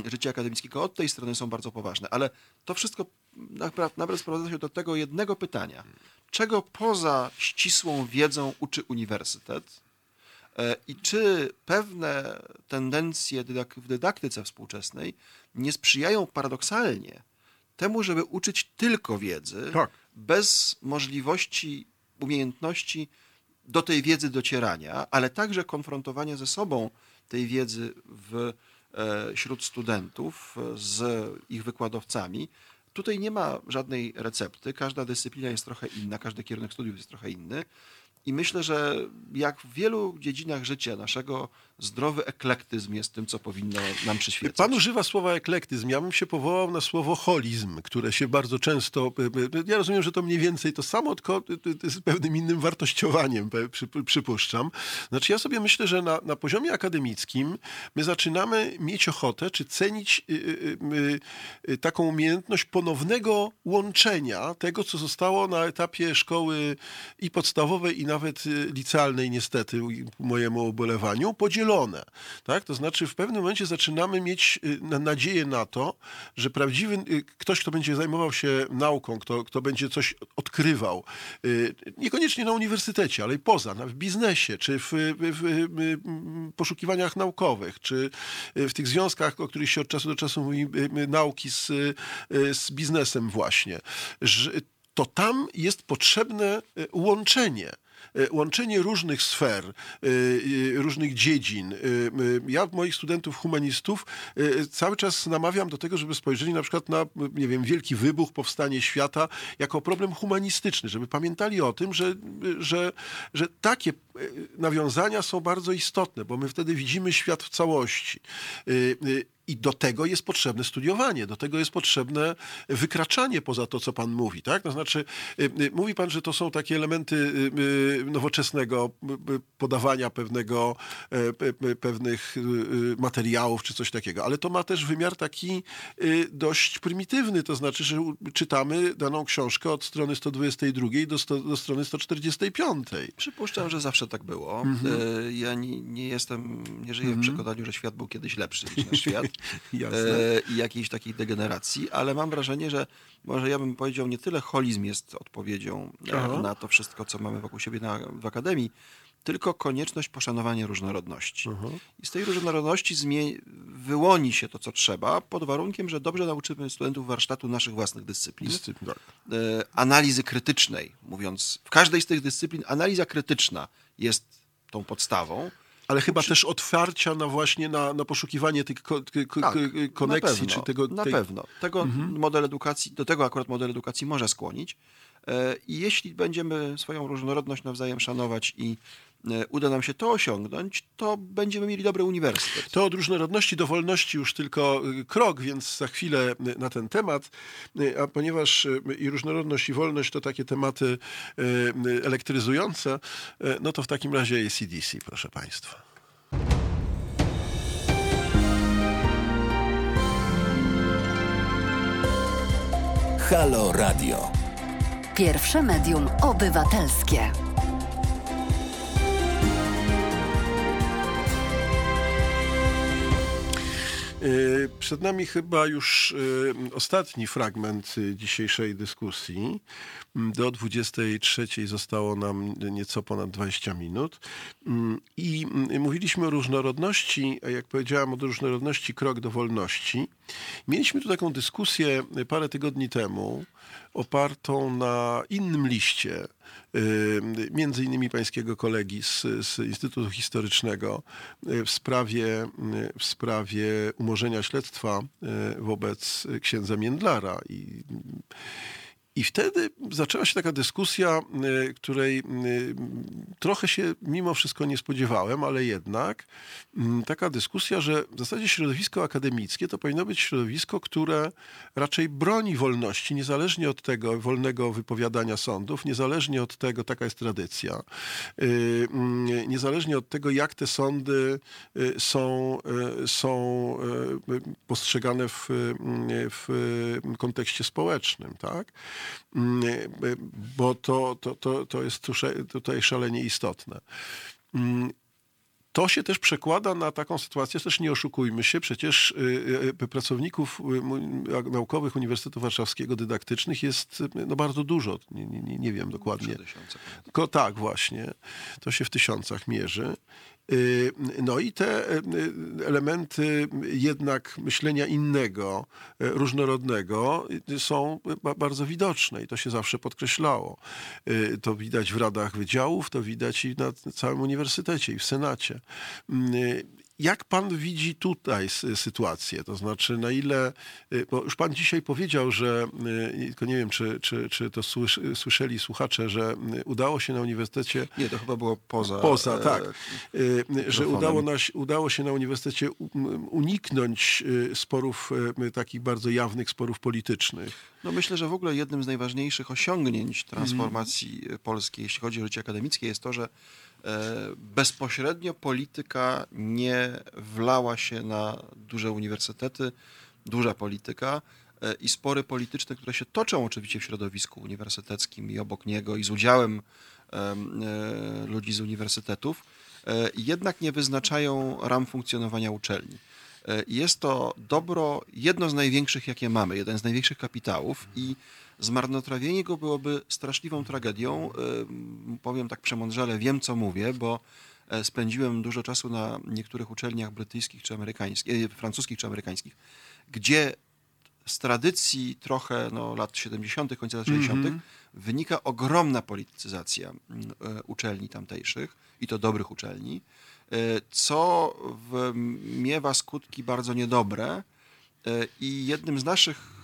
życia akademickiego od tej strony są bardzo poważne, ale to wszystko napra- naprawdę sprowadza się do tego jednego pytania. Czego poza ścisłą wiedzą uczy uniwersytet E, i czy pewne tendencje w dydaktyce współczesnej nie sprzyjają paradoksalnie temu, żeby uczyć tylko wiedzy, Tak. bez możliwości, umiejętności do tej wiedzy docierania, ale także konfrontowania ze sobą tej wiedzy w, wśród studentów e, z ich wykładowcami. Tutaj nie ma żadnej recepty, każda dyscyplina jest trochę inna, każdy kierunek studiów jest trochę inny. I myślę, że jak w wielu dziedzinach życia naszego, zdrowy eklektyzm jest tym, co powinno nam przyświecać. Pan używa słowa eklektyzm. Ja bym się powołał na słowo holizm, które się bardzo często. Ja rozumiem, że to mniej więcej to samo, tylko z pewnym innym wartościowaniem, przypuszczam. Znaczy, ja sobie myślę, że na, na poziomie akademickim my zaczynamy mieć ochotę, czy cenić taką umiejętność ponownego łączenia tego, co zostało na etapie szkoły i podstawowej, i nawet licealnej, niestety, mojemu ubolewaniu, podzielone Tak? To znaczy w pewnym momencie zaczynamy mieć y, nadzieję na to, że prawdziwy y, ktoś, kto będzie zajmował się nauką, kto, kto będzie coś odkrywał, y, niekoniecznie na uniwersytecie, ale i poza, w biznesie, czy w, w, w poszukiwaniach naukowych, czy w tych związkach, o których się od czasu do czasu mówi, nauki z, z biznesem właśnie, że to tam jest potrzebne łączenie łączenie różnych sfer, e, e, różnych dziedzin. Ja moich studentów humanistów cały czas namawiam do tego, żeby spojrzeli na przykład na, nie wiem, wielki wybuch, powstanie świata jako problem humanistyczny, żeby pamiętali o tym, że, że, że takie nawiązania są bardzo istotne, bo my wtedy widzimy świat w całości. I do tego jest potrzebne studiowanie, do tego jest potrzebne wykraczanie poza to, co pan mówi. Tak? To znaczy, mówi pan, że to są takie elementy nowoczesnego podawania pewnego, e, pewnych materiałów czy coś takiego, ale to ma też wymiar taki dość prymitywny, to znaczy, że czytamy daną książkę od strony 122 do, 100, do strony 145. Przypuszczam, że zawsze tak było. Mhm. E, ja nie, nie, jestem, nie żyję mhm. w przekonaniu, że świat był kiedyś lepszy niż nasz świat. e, i jakiejś takiej degeneracji, ale mam wrażenie, że może ja bym powiedział, nie tyle holizm jest odpowiedzią Aha. na to wszystko, co mamy wokół siebie na, w Akademii, tylko konieczność poszanowania różnorodności. Aha. I z tej różnorodności wyłoni się to, co trzeba, pod warunkiem, że dobrze nauczymy studentów warsztatu naszych własnych dyscyplin. Dyscyplin tak. e, analizy krytycznej, mówiąc, w każdej z tych dyscyplin analiza krytyczna jest tą podstawą. Ale chyba Przy... też otwarcia na właśnie na, na poszukiwanie tych ko, tak, koneksji, pewno, czy tego... Na tej... pewno. Tego mhm. model edukacji, do tego akurat model edukacji może skłonić. E, I jeśli będziemy swoją różnorodność nawzajem szanować i uda nam się to osiągnąć, to będziemy mieli dobry uniwersytet. To od różnorodności do wolności już tylko y, krok, więc za chwilę y, na ten temat. Y, a ponieważ i różnorodność, i wolność to takie tematy elektryzujące, no to w takim razie ACDC, proszę Państwa. Halo Radio. Pierwsze medium obywatelskie. Przed nami chyba już y, ostatni fragment y, dzisiejszej dyskusji. Mm, do 23 zostało nam nieco ponad 20 minut. Mm, I mm, mówiliśmy o różnorodności, a jak powiedziałem, o różnorodności krok do wolności. Mieliśmy tu taką dyskusję parę tygodni temu, opartą na innym liście, między innymi pańskiego kolegi z, z Instytutu Historycznego w sprawie, w sprawie umorzenia śledztwa wobec księdza Międlara. I i wtedy zaczęła się taka dyskusja, y, której y, trochę się mimo wszystko nie spodziewałem, ale jednak mm, taka dyskusja, że w zasadzie środowisko akademickie to powinno być środowisko, które raczej broni wolności, niezależnie od tego wolnego wypowiadania sądów, niezależnie od tego, taka jest tradycja, y, mm, niezależnie od tego, jak te sądy są, są postrzegane w, w kontekście społecznym, tak? Mm, bo to, to, to, to jest tutaj szalenie istotne. Mm, to się też przekłada na taką sytuację, też nie oszukujmy się, przecież y, y, pracowników y, naukowych Uniwersytetu Warszawskiego dydaktycznych jest no, bardzo dużo, nie, nie, nie wiem dokładnie. Ko, tak, właśnie, to się w tysiącach mierzy. Y, no i te y, elementy jednak myślenia innego, y, różnorodnego są bardzo widoczne i to się zawsze podkreślało. To widać w radach wydziałów, to widać i na całym uniwersytecie i w Senacie. Jak pan widzi tutaj sytuację? To znaczy, na ile, y, bo już pan dzisiaj powiedział, że, y, tylko nie wiem, czy, czy, czy to słyszeli słuchacze, że y, udało się na uniwersytecie... Nie, to chyba było poza... Poza, e, tak. Że udało, nas, udało się na uniwersytecie uniknąć sporów, takich bardzo jawnych sporów politycznych. No myślę, że w ogóle jednym z najważniejszych osiągnięć transformacji mm. polskiej, jeśli chodzi o życie akademickie, jest to, że bezpośrednio polityka nie wlała się na duże uniwersytety, duża polityka e, i spory polityczne, które się toczą oczywiście w środowisku uniwersyteckim i obok niego i z udziałem e, ludzi z uniwersytetów, e, jednak nie wyznaczają ram funkcjonowania uczelni. E, Jest to dobro, jedno z największych, jakie mamy, jeden z największych kapitałów i zmarnotrawienie go byłoby straszliwą tragedią. Powiem tak przemądrzale, wiem co mówię, bo e, spędziłem dużo czasu na niektórych uczelniach brytyjskich czy amerykańskich, e, francuskich czy amerykańskich, gdzie z tradycji trochę no, lat 70., końca lat 60. wynika ogromna politycyzacja mm, e, uczelni tamtejszych i to dobrych uczelni, co w, miewa skutki bardzo niedobre i jednym z naszych,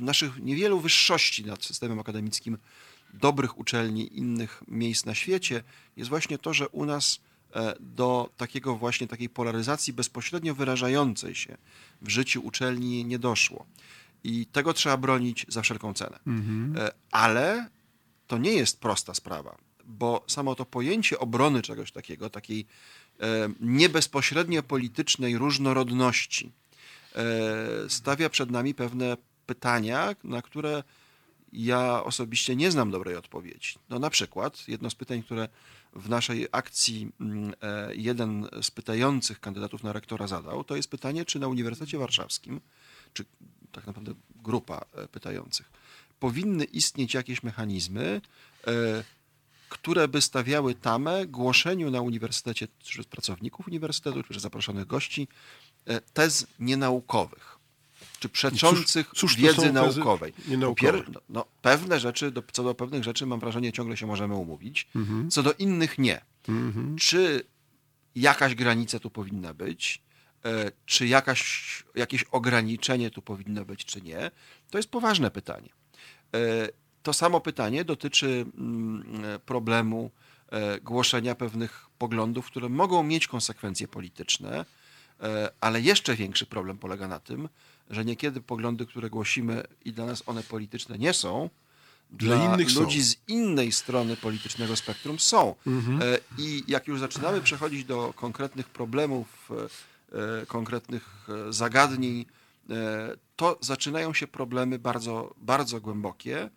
naszych niewielu wyższości nad systemem akademickim dobrych uczelni innych miejsc na świecie jest właśnie to, że u nas e, do takiego właśnie takiej polaryzacji bezpośrednio wyrażającej się w życiu uczelni nie doszło. I tego trzeba bronić za wszelką cenę. E, Ale to nie jest prosta sprawa, bo samo to pojęcie obrony czegoś takiego, takiej e, niebezpośrednio politycznej różnorodności, stawia przed nami pewne pytania, na które ja osobiście nie znam dobrej odpowiedzi. No na przykład jedno z pytań, które w naszej akcji mm, e, jeden z pytających kandydatów na rektora zadał, to jest pytanie, czy na Uniwersytecie Warszawskim, czy tak naprawdę grupa e, pytających, powinny istnieć jakieś mechanizmy, e, które by stawiały tamę głoszeniu na uniwersytecie przez pracowników uniwersytetu, czy przez zaproszonych gości tez nienaukowych, czy przeczących Cóż- cóż wiedzy naukowej. pier- no, no, pewne rzeczy, do, co do pewnych rzeczy mam wrażenie ciągle się możemy umówić, Mhm. co do innych nie. Czy jakaś granica tu powinna być, e, czy jakaś, jakieś ograniczenie tu powinno być, czy nie, to jest poważne pytanie. E, To samo pytanie dotyczy mm, e, problemu e, głoszenia pewnych poglądów, które mogą mieć konsekwencje polityczne, e, ale jeszcze większy problem polega na tym, niekiedy poglądy, które głosimy i dla nas one polityczne nie są, Dla dla, innych są. ludzi z innej strony politycznego spektrum są. E, I jak już zaczynamy przechodzić do konkretnych problemów, e, e, konkretnych zagadnień, to zaczynają się problemy bardzo, bardzo głębokie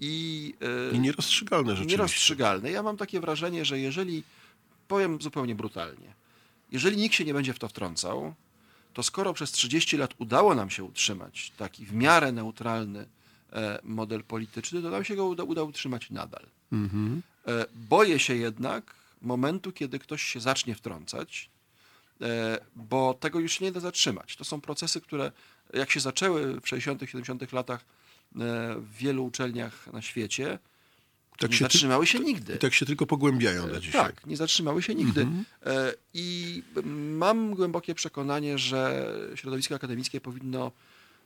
i, I nierozstrzygalne rzeczywiście. nierozstrzygalne. Ja mam takie wrażenie, że jeżeli, powiem zupełnie brutalnie, jeżeli nikt się nie będzie w to wtrącał, to skoro przez 30 lat udało nam się utrzymać taki w miarę neutralny e, model polityczny, to nam się go uda, uda utrzymać nadal. E, Boję się jednak momentu, kiedy ktoś się zacznie wtrącać, e, bo tego już nie da zatrzymać. To są procesy, które jak się zaczęły w 60., 70. latach w wielu uczelniach na świecie, Tak nie zatrzymały się nigdy. I tak się tylko pogłębiają do dzisiaj. Tak, nie zatrzymały się nigdy. E, I mam głębokie przekonanie, że środowisko akademickie powinno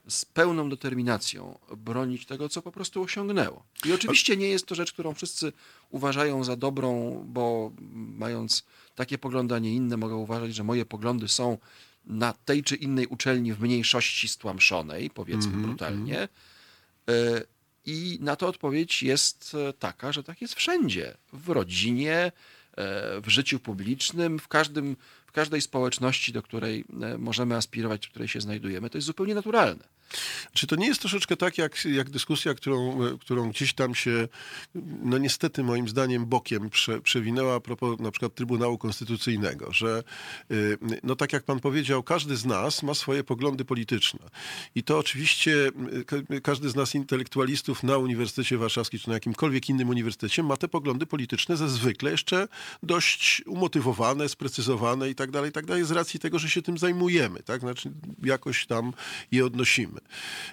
z pełną determinacją bronić tego, co po prostu osiągnęło. I oczywiście nie jest to rzecz, którą wszyscy uważają za dobrą, bo mając takie poglądy, a nie inne, mogą uważać, że moje poglądy są na tej czy innej uczelni w mniejszości stłamszonej, powiedzmy brutalnie. I na to odpowiedź jest e, taka, że tak jest wszędzie. W rodzinie, e, w życiu publicznym, w, każdym, w każdej społeczności, do której e, możemy aspirować, w której się znajdujemy. To jest zupełnie naturalne. Czy to nie jest troszeczkę tak, jak, jak dyskusja, którą, e, którą gdzieś tam się, no niestety moim zdaniem, bokiem prze, przewinęła a propos na przykład Trybunału Konstytucyjnego, że y, no tak jak pan powiedział, każdy z nas ma swoje poglądy polityczne. I to oczywiście ka- każdy z nas intelektualistów na Uniwersytecie Warszawskim czy na jakimkolwiek innym uniwersytecie ma te poglądy polityczne zwykle jeszcze dość umotywowane, sprecyzowane i tak dalej, i tak dalej, z racji tego, że się tym zajmujemy, tak? Znaczy jakoś tam je odnosimy.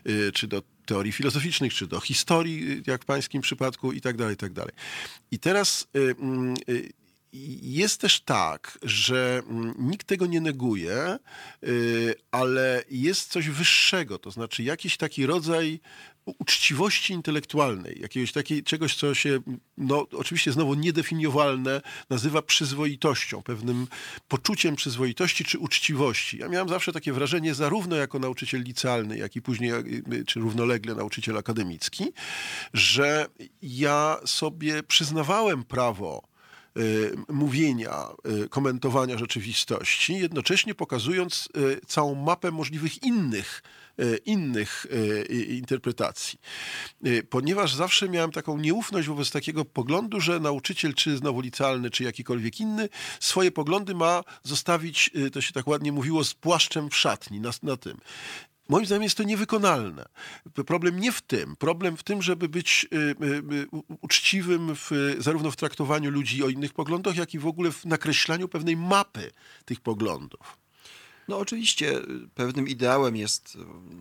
Y, Czy do teorii filozoficznych, czy do historii, y, jak w pańskim przypadku i tak dalej, i tak dalej. I teraz y, mm, jest też tak, że mm, nikt tego nie neguje, y, ale jest coś wyższego, to znaczy jakiś taki rodzaj uczciwości intelektualnej, jakiegoś takiej, czegoś, co się, no oczywiście znowu niedefiniowalne, nazywa przyzwoitością, pewnym poczuciem przyzwoitości czy uczciwości. Ja miałem zawsze takie wrażenie, zarówno jako nauczyciel licealny, jak i później, y, czy równolegle nauczyciel akademicki, że ja sobie przyznawałem prawo mówienia, komentowania rzeczywistości, jednocześnie pokazując całą mapę możliwych innych innych interpretacji. Ponieważ zawsze miałem taką nieufność wobec takiego poglądu, że nauczyciel, czy znowu licealny, czy jakikolwiek inny, swoje poglądy ma zostawić, to się tak ładnie mówiło, z płaszczem w szatni, na, na tym. Moim zdaniem jest to niewykonalne. Problem nie w tym. Problem w tym, żeby być y, y, y, uczciwym w, zarówno w traktowaniu ludzi o innych poglądach, jak i w ogóle w nakreślaniu pewnej mapy tych poglądów. No oczywiście pewnym ideałem jest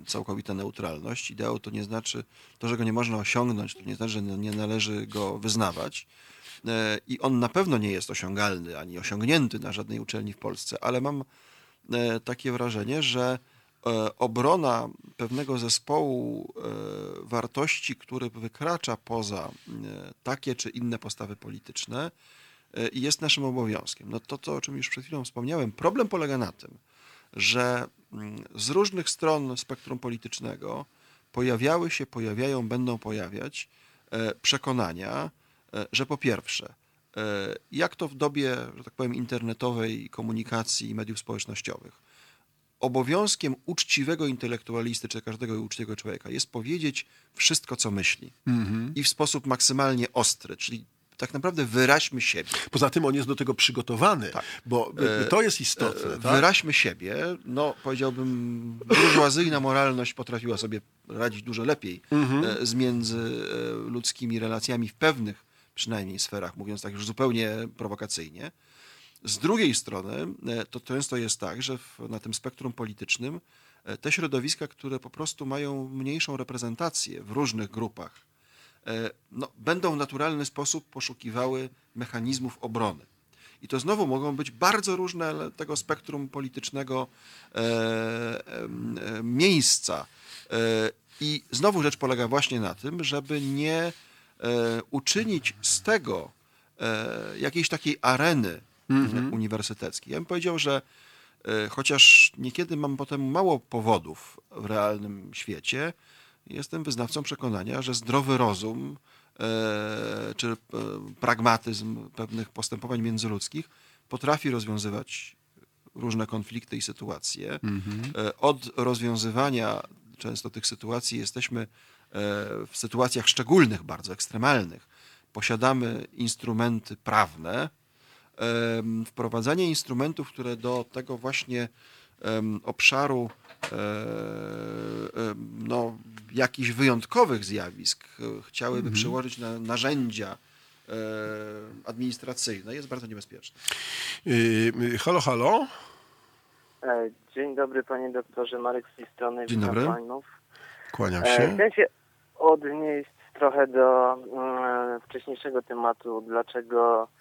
całkowita neutralność. Ideał to nie znaczy, to, że go nie można osiągnąć, to nie znaczy, że nie należy go wyznawać. E, I on na pewno nie jest osiągalny, ani osiągnięty na żadnej uczelni w Polsce, ale mam e, takie wrażenie, że obrona pewnego zespołu e, wartości, który wykracza poza e, takie czy inne postawy polityczne, jest naszym obowiązkiem. No to, to, o czym już przed chwilą wspomniałem, problem polega na tym, że mm, z różnych stron spektrum politycznego pojawiały się, pojawiają, będą pojawiać przekonania, że po pierwsze, jak to w dobie, że tak powiem, internetowej komunikacji i mediów społecznościowych, obowiązkiem uczciwego intelektualisty, czy każdego uczciwego człowieka jest powiedzieć wszystko, co myśli. Mhm. I w sposób maksymalnie ostry, czyli tak naprawdę wyraźmy siebie. Poza tym on jest do tego przygotowany, tak. bo e, to jest istotne. E, tak? Wyraźmy siebie, no powiedziałbym, burżuazyjna moralność potrafiła sobie radzić dużo lepiej mhm. E, z międzyludzkimi relacjami w pewnych przynajmniej sferach, mówiąc tak już zupełnie prowokacyjnie. Z drugiej strony e, to często jest tak, że w, na tym spektrum politycznym e, te środowiska, które po prostu mają mniejszą reprezentację w różnych grupach, e, no, będą w naturalny sposób poszukiwały mechanizmów obrony. I to znowu mogą być bardzo różne tego spektrum politycznego e, e, miejsca. E, I znowu rzecz polega właśnie na tym, żeby nie uczynić z tego jakiejś takiej areny mm-hmm. uniwersytecki. Ja bym powiedział, że e, chociaż niekiedy mam potem mało powodów w realnym świecie, jestem wyznawcą przekonania, że zdrowy rozum e, czy pragmatyzm pewnych postępowań międzyludzkich potrafi rozwiązywać różne konflikty i sytuacje. Mm-hmm. Od rozwiązywania często tych sytuacji jesteśmy w sytuacjach szczególnych, bardzo ekstremalnych. Posiadamy instrumenty prawne, wprowadzanie instrumentów, które do tego właśnie obszaru no, jakichś wyjątkowych zjawisk e, chciałyby mhm. przełożyć na narzędzia administracyjne, jest bardzo niebezpieczne. Yy, halo, halo. E, dzień dobry panie doktorze, Marek z tej strony. Dzień dobry. Panów. Kłaniam się. E, chcę się odnieść trochę do mm, wcześniejszego tematu, dlaczego E,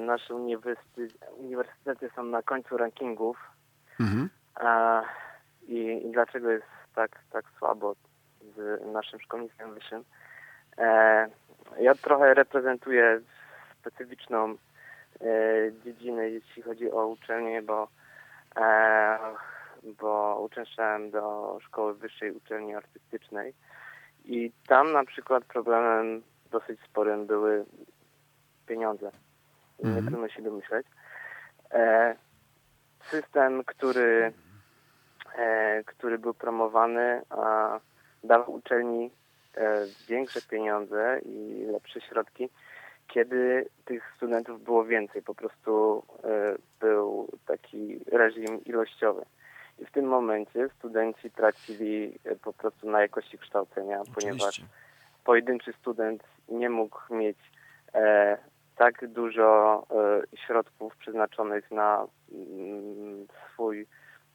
nasze uniwersytety, uniwersytety są na końcu rankingów. Mhm. A, i, i, dlaczego jest tak, tak słabo z naszym szkolnictwem wyższym. E, ja trochę reprezentuję specyficzną e, dziedzinę, jeśli chodzi o uczelnię, bo, e, bo uczęszczałem do szkoły wyższej uczelni artystycznej i tam na przykład problemem dosyć sporym były pieniądze nie mhm. trudno się domyśleć. E, system, który, e, który był promowany, a dawał uczelni e, większe pieniądze i lepsze środki, kiedy tych studentów było więcej. Po prostu e, był taki reżim ilościowy. I w tym momencie studenci tracili e, po prostu na jakości kształcenia, Oczywiście. ponieważ pojedynczy student nie mógł mieć e, tak dużo e, środków przeznaczonych na mm, swój,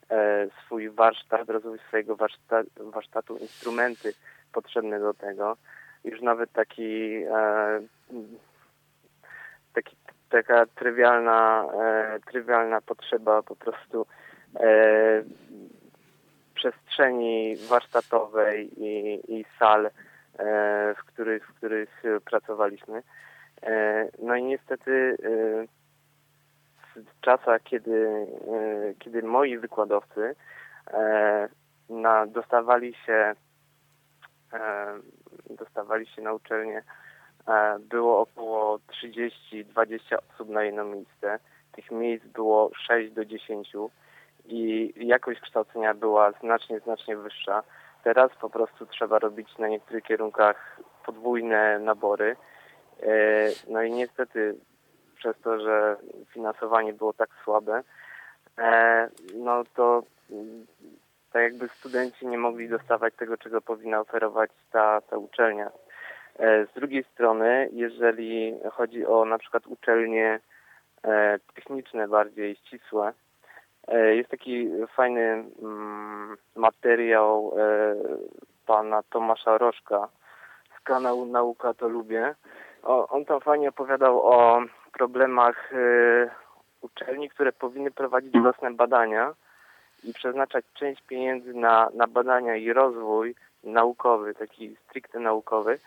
e, swój warsztat, rozwój swojego warsztat, warsztatu, instrumenty potrzebne do tego. Już nawet taki, e, taki taka trywialna, trywialna potrzeba po prostu przestrzeni warsztatowej i, i sal, w których, w których pracowaliśmy no i niestety e, w czasach, kiedy, e, kiedy moi wykładowcy na, dostawali się dostawali się na uczelnię e, było około 30-20 osób na jedno miejsce. Tych miejsc było 6 do 10 i jakość kształcenia była znacznie, znacznie wyższa. Teraz po prostu trzeba robić na niektórych kierunkach podwójne nabory. E, no i niestety przez to, że finansowanie było tak słabe, e, no to mm, tak jakby studenci nie mogli dostawać tego, czego powinna oferować ta, ta uczelnia. E, z drugiej strony, jeżeli chodzi o na przykład uczelnie techniczne, bardziej ścisłe, jest taki fajny mm, materiał pana Tomasza Rożka z kanału Nauka to Lubię. On tam fajnie opowiadał o problemach y, uczelni, które powinny prowadzić własne badania i przeznaczać część pieniędzy na, na badania i rozwój naukowy, taki stricte naukowy,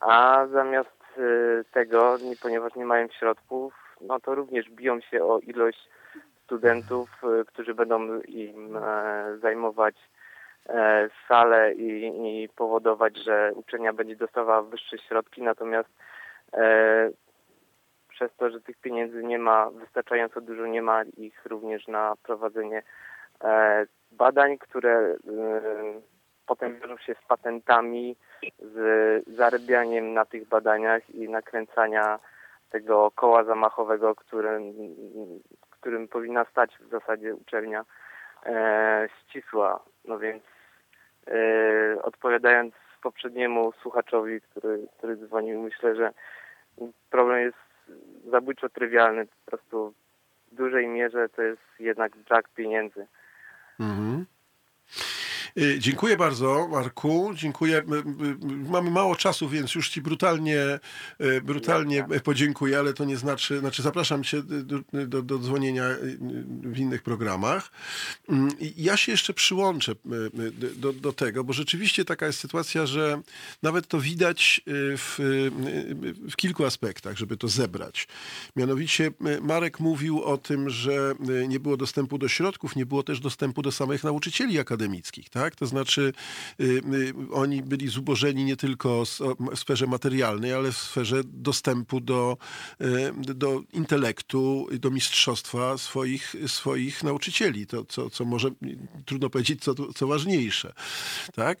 a zamiast y, tego, nie, ponieważ nie mają środków, no to również biją się o ilość studentów, y, którzy będą im e, zajmować e, salę i, i powodować, że uczelnia będzie dostawała wyższe środki, natomiast przez to, że tych pieniędzy nie ma wystarczająco dużo, nie ma ich również na prowadzenie e, badań, które e, potem wiążą się z patentami, z zarabianiem na tych badaniach i nakręcania tego koła zamachowego, którym, którym powinna stać w zasadzie uczelnia e, ścisła. No więc e, odpowiadając poprzedniemu słuchaczowi, który, który dzwonił, myślę, że problem jest zabójczo trywialny. Po prostu w dużej mierze to jest jednak brak pieniędzy. Mhm. Y, dziękuję bardzo, Marku. Dziękuję. Mamy mało czasu, więc już Ci brutalnie, y, brutalnie podziękuję, ale to nie znaczy, znaczy zapraszam Cię do, do, do dzwonienia y, w innych programach. Mm, ja się jeszcze przyłączę do, do tego, bo rzeczywiście taka jest sytuacja, że nawet to widać w, w kilku aspektach, żeby to zebrać. Mianowicie Marek mówił o tym, że nie było dostępu do środków, nie było też dostępu do samych nauczycieli akademickich. Tak? Tak? To znaczy y, y, oni byli zubożeni nie tylko w sferze materialnej, ale w sferze dostępu do, y, do intelektu, do mistrzostwa swoich, swoich nauczycieli. To, co, co może, trudno powiedzieć, co, co ważniejsze, tak?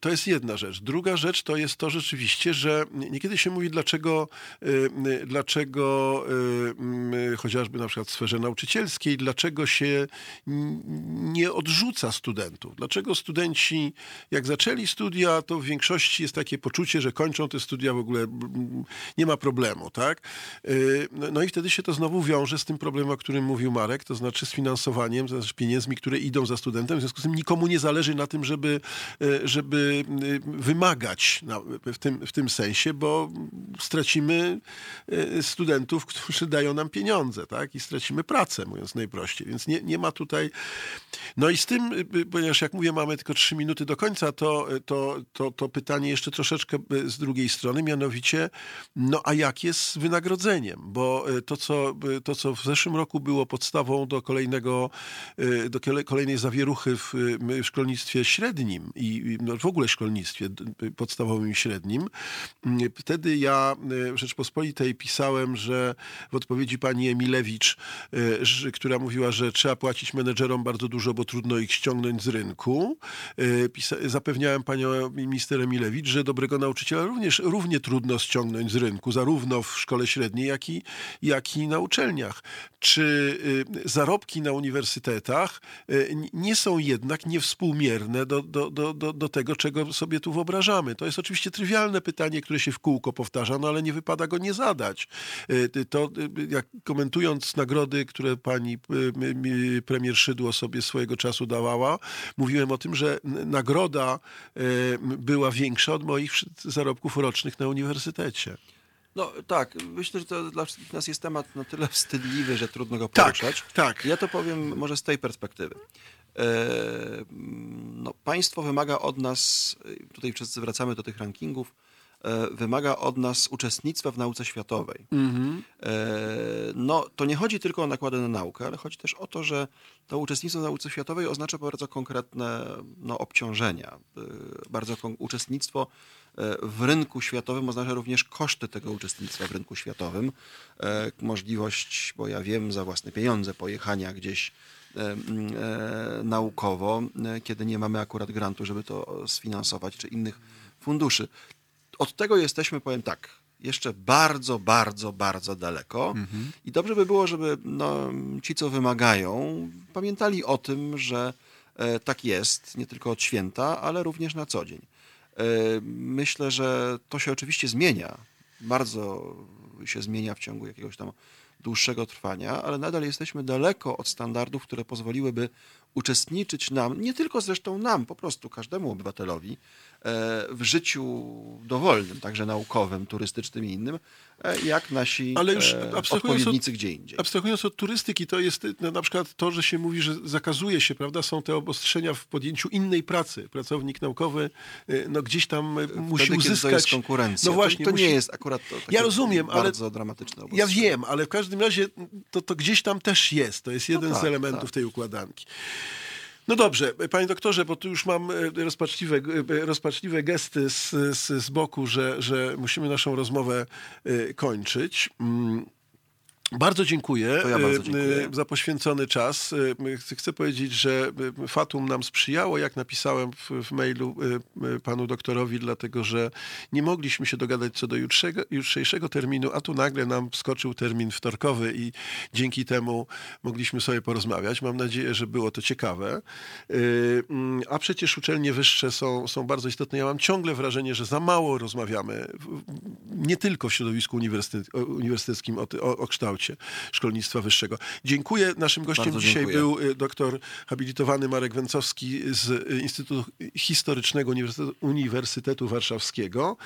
To jest jedna rzecz. Druga rzecz to jest to rzeczywiście, że niekiedy się mówi, dlaczego, dlaczego chociażby na przykład w sferze nauczycielskiej, dlaczego się nie odrzuca studentów Dlaczego studenci, jak zaczęli studia, to w większości jest takie poczucie, że kończą te studia w ogóle, nie ma problemu, tak? Y, no, no i wtedy się to znowu wiąże z tym problemem, o którym mówił Marek, to znaczy z finansowaniem, to znaczy pieniędzmi, które idą za studentem. W związku z tym nikomu nie zależy na tym, żeby, y, żeby y, wymagać w, tym, w tym sensie, bo stracimy studentów, którzy dają nam pieniądze, tak? I stracimy pracę, mówiąc najprościej. Więc nie, nie ma tutaj... No i z tym, ponieważ jak mówię, mamy tylko trzy minuty do końca, to, to, to, to pytanie jeszcze troszeczkę e, z drugiej strony, mianowicie, no a jak jest z wynagrodzeniem? Bo e, to, co, e, to, co w zeszłym roku było podstawą do kolejnego, do kolejnej zawieruchy w, w szkolnictwie średnim i no w ogóle szkolnictwie podstawowym i średnim, wtedy ja w Rzeczpospolitej pisałem, że w odpowiedzi pani Emilewicz, która mówiła, że trzeba płacić menedżerom bardzo dużo, bo trudno ich ściągnąć z rynku, rynku. E, zapewniałem panią minister Emilewicz, że dobrego nauczyciela również równie trudno ściągnąć z rynku, zarówno w szkole średniej, jak i, jak i na uczelniach. Czy y, zarobki na uniwersytetach y, nie są jednak niewspółmierne do, do, do, do, do tego, czego sobie tu wyobrażamy? To jest oczywiście trywialne pytanie, które się w kółko powtarza, no ale nie wypada go nie zadać. Y, to jak komentując nagrody, które pani premier Szydło sobie swojego czasu dawała, mówiłem o tym, że nagroda e, była większa od moich zarobków rocznych na uniwersytecie. No tak, myślę, że to dla wszystkich nas jest temat na tyle wstydliwy, że trudno go tak, poruszać. Tak, tak. Ja to powiem może z tej perspektywy. E, no, państwo wymaga od nas, tutaj wszyscy wracamy do tych rankingów, e, wymaga od nas uczestnictwa w nauce światowej. E, No, to nie chodzi tylko o nakłady na naukę, ale chodzi też o to, że to uczestnictwo w nauce światowej oznacza bardzo konkretne no, obciążenia. E, Bardzo kon- uczestnictwo e, w rynku światowym oznacza również koszty tego uczestnictwa w rynku światowym. E, Możliwość, bo ja wiem, za własne pieniądze pojechania gdzieś e, e, naukowo, e, kiedy nie mamy akurat grantu, żeby to sfinansować, czy innych funduszy. Od tego jesteśmy, powiem tak, jeszcze bardzo, bardzo, bardzo daleko. I dobrze by było, żeby no, ci, co wymagają, pamiętali o tym, że e, tak jest, nie tylko od święta, ale również na co dzień. E, myślę, że to się oczywiście zmienia. Bardzo się zmienia w ciągu jakiegoś tam dłuższego trwania, ale nadal jesteśmy daleko od standardów, które pozwoliłyby uczestniczyć nam, nie tylko zresztą nam, po prostu każdemu obywatelowi, w życiu dowolnym, także naukowym, turystycznym i innym, e, jak nasi Ale już e, abstrahując od- odpowiednicy gdzie indziej. Abstrahując od turystyki, to jest no, na przykład to, że się mówi, że zakazuje się, prawda, są te obostrzenia w podjęciu innej pracy. Pracownik naukowy y, no, gdzieś tam musi Wtedy, kiedy uzyskać... to jest konkurencja. No właśnie, to, to musi... nie jest akurat to Ja rozumiem, ale bardzo dramatyczne Ja obostrzenie. wiem, ale w każdym razie to, to gdzieś tam też jest. To jest jeden z tak, elementów tak. tej układanki. No dobrze, panie doktorze, bo tu już mam e, rozpaczliwe, e, rozpaczliwe gesty z, z, z boku, że, że musimy naszą rozmowę e, kończyć. Bardzo dziękuję, ja bardzo e, dziękuję. e, za poświęcony czas. E, Chcę powiedzieć, że Fatum nam sprzyjało, jak napisałem w, w mailu panu doktorowi, dlatego że nie mogliśmy się dogadać co do jutrzego, jutrzejszego terminu, a tu nagle nam wskoczył termin wtorkowy i dzięki temu mogliśmy sobie porozmawiać. Mam nadzieję, że było to ciekawe. Mm, A przecież uczelnie wyższe są, są bardzo istotne. Ja mam ciągle wrażenie, że za mało rozmawiamy, nie tylko w środowisku uniwersyteckim o, o, o kształcie szkolnictwa wyższego. Dziękuję. Naszym gościem Bardzo dzisiaj dziękuję. był y, doktor habilitowany Marek Węcowski z y, Instytutu Historycznego Uniwersytetu, Uniwersytetu Warszawskiego.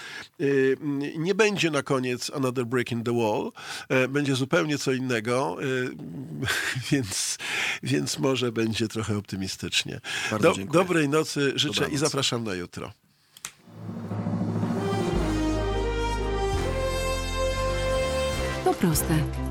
Y, Nie będzie na koniec Another Break in the Wall. E, Będzie zupełnie co innego, więc, więc może będzie trochę optymistycznie. Bardzo dziękuję. dobrej nocy życzę i Dobranoc. zapraszam na jutro. To proste.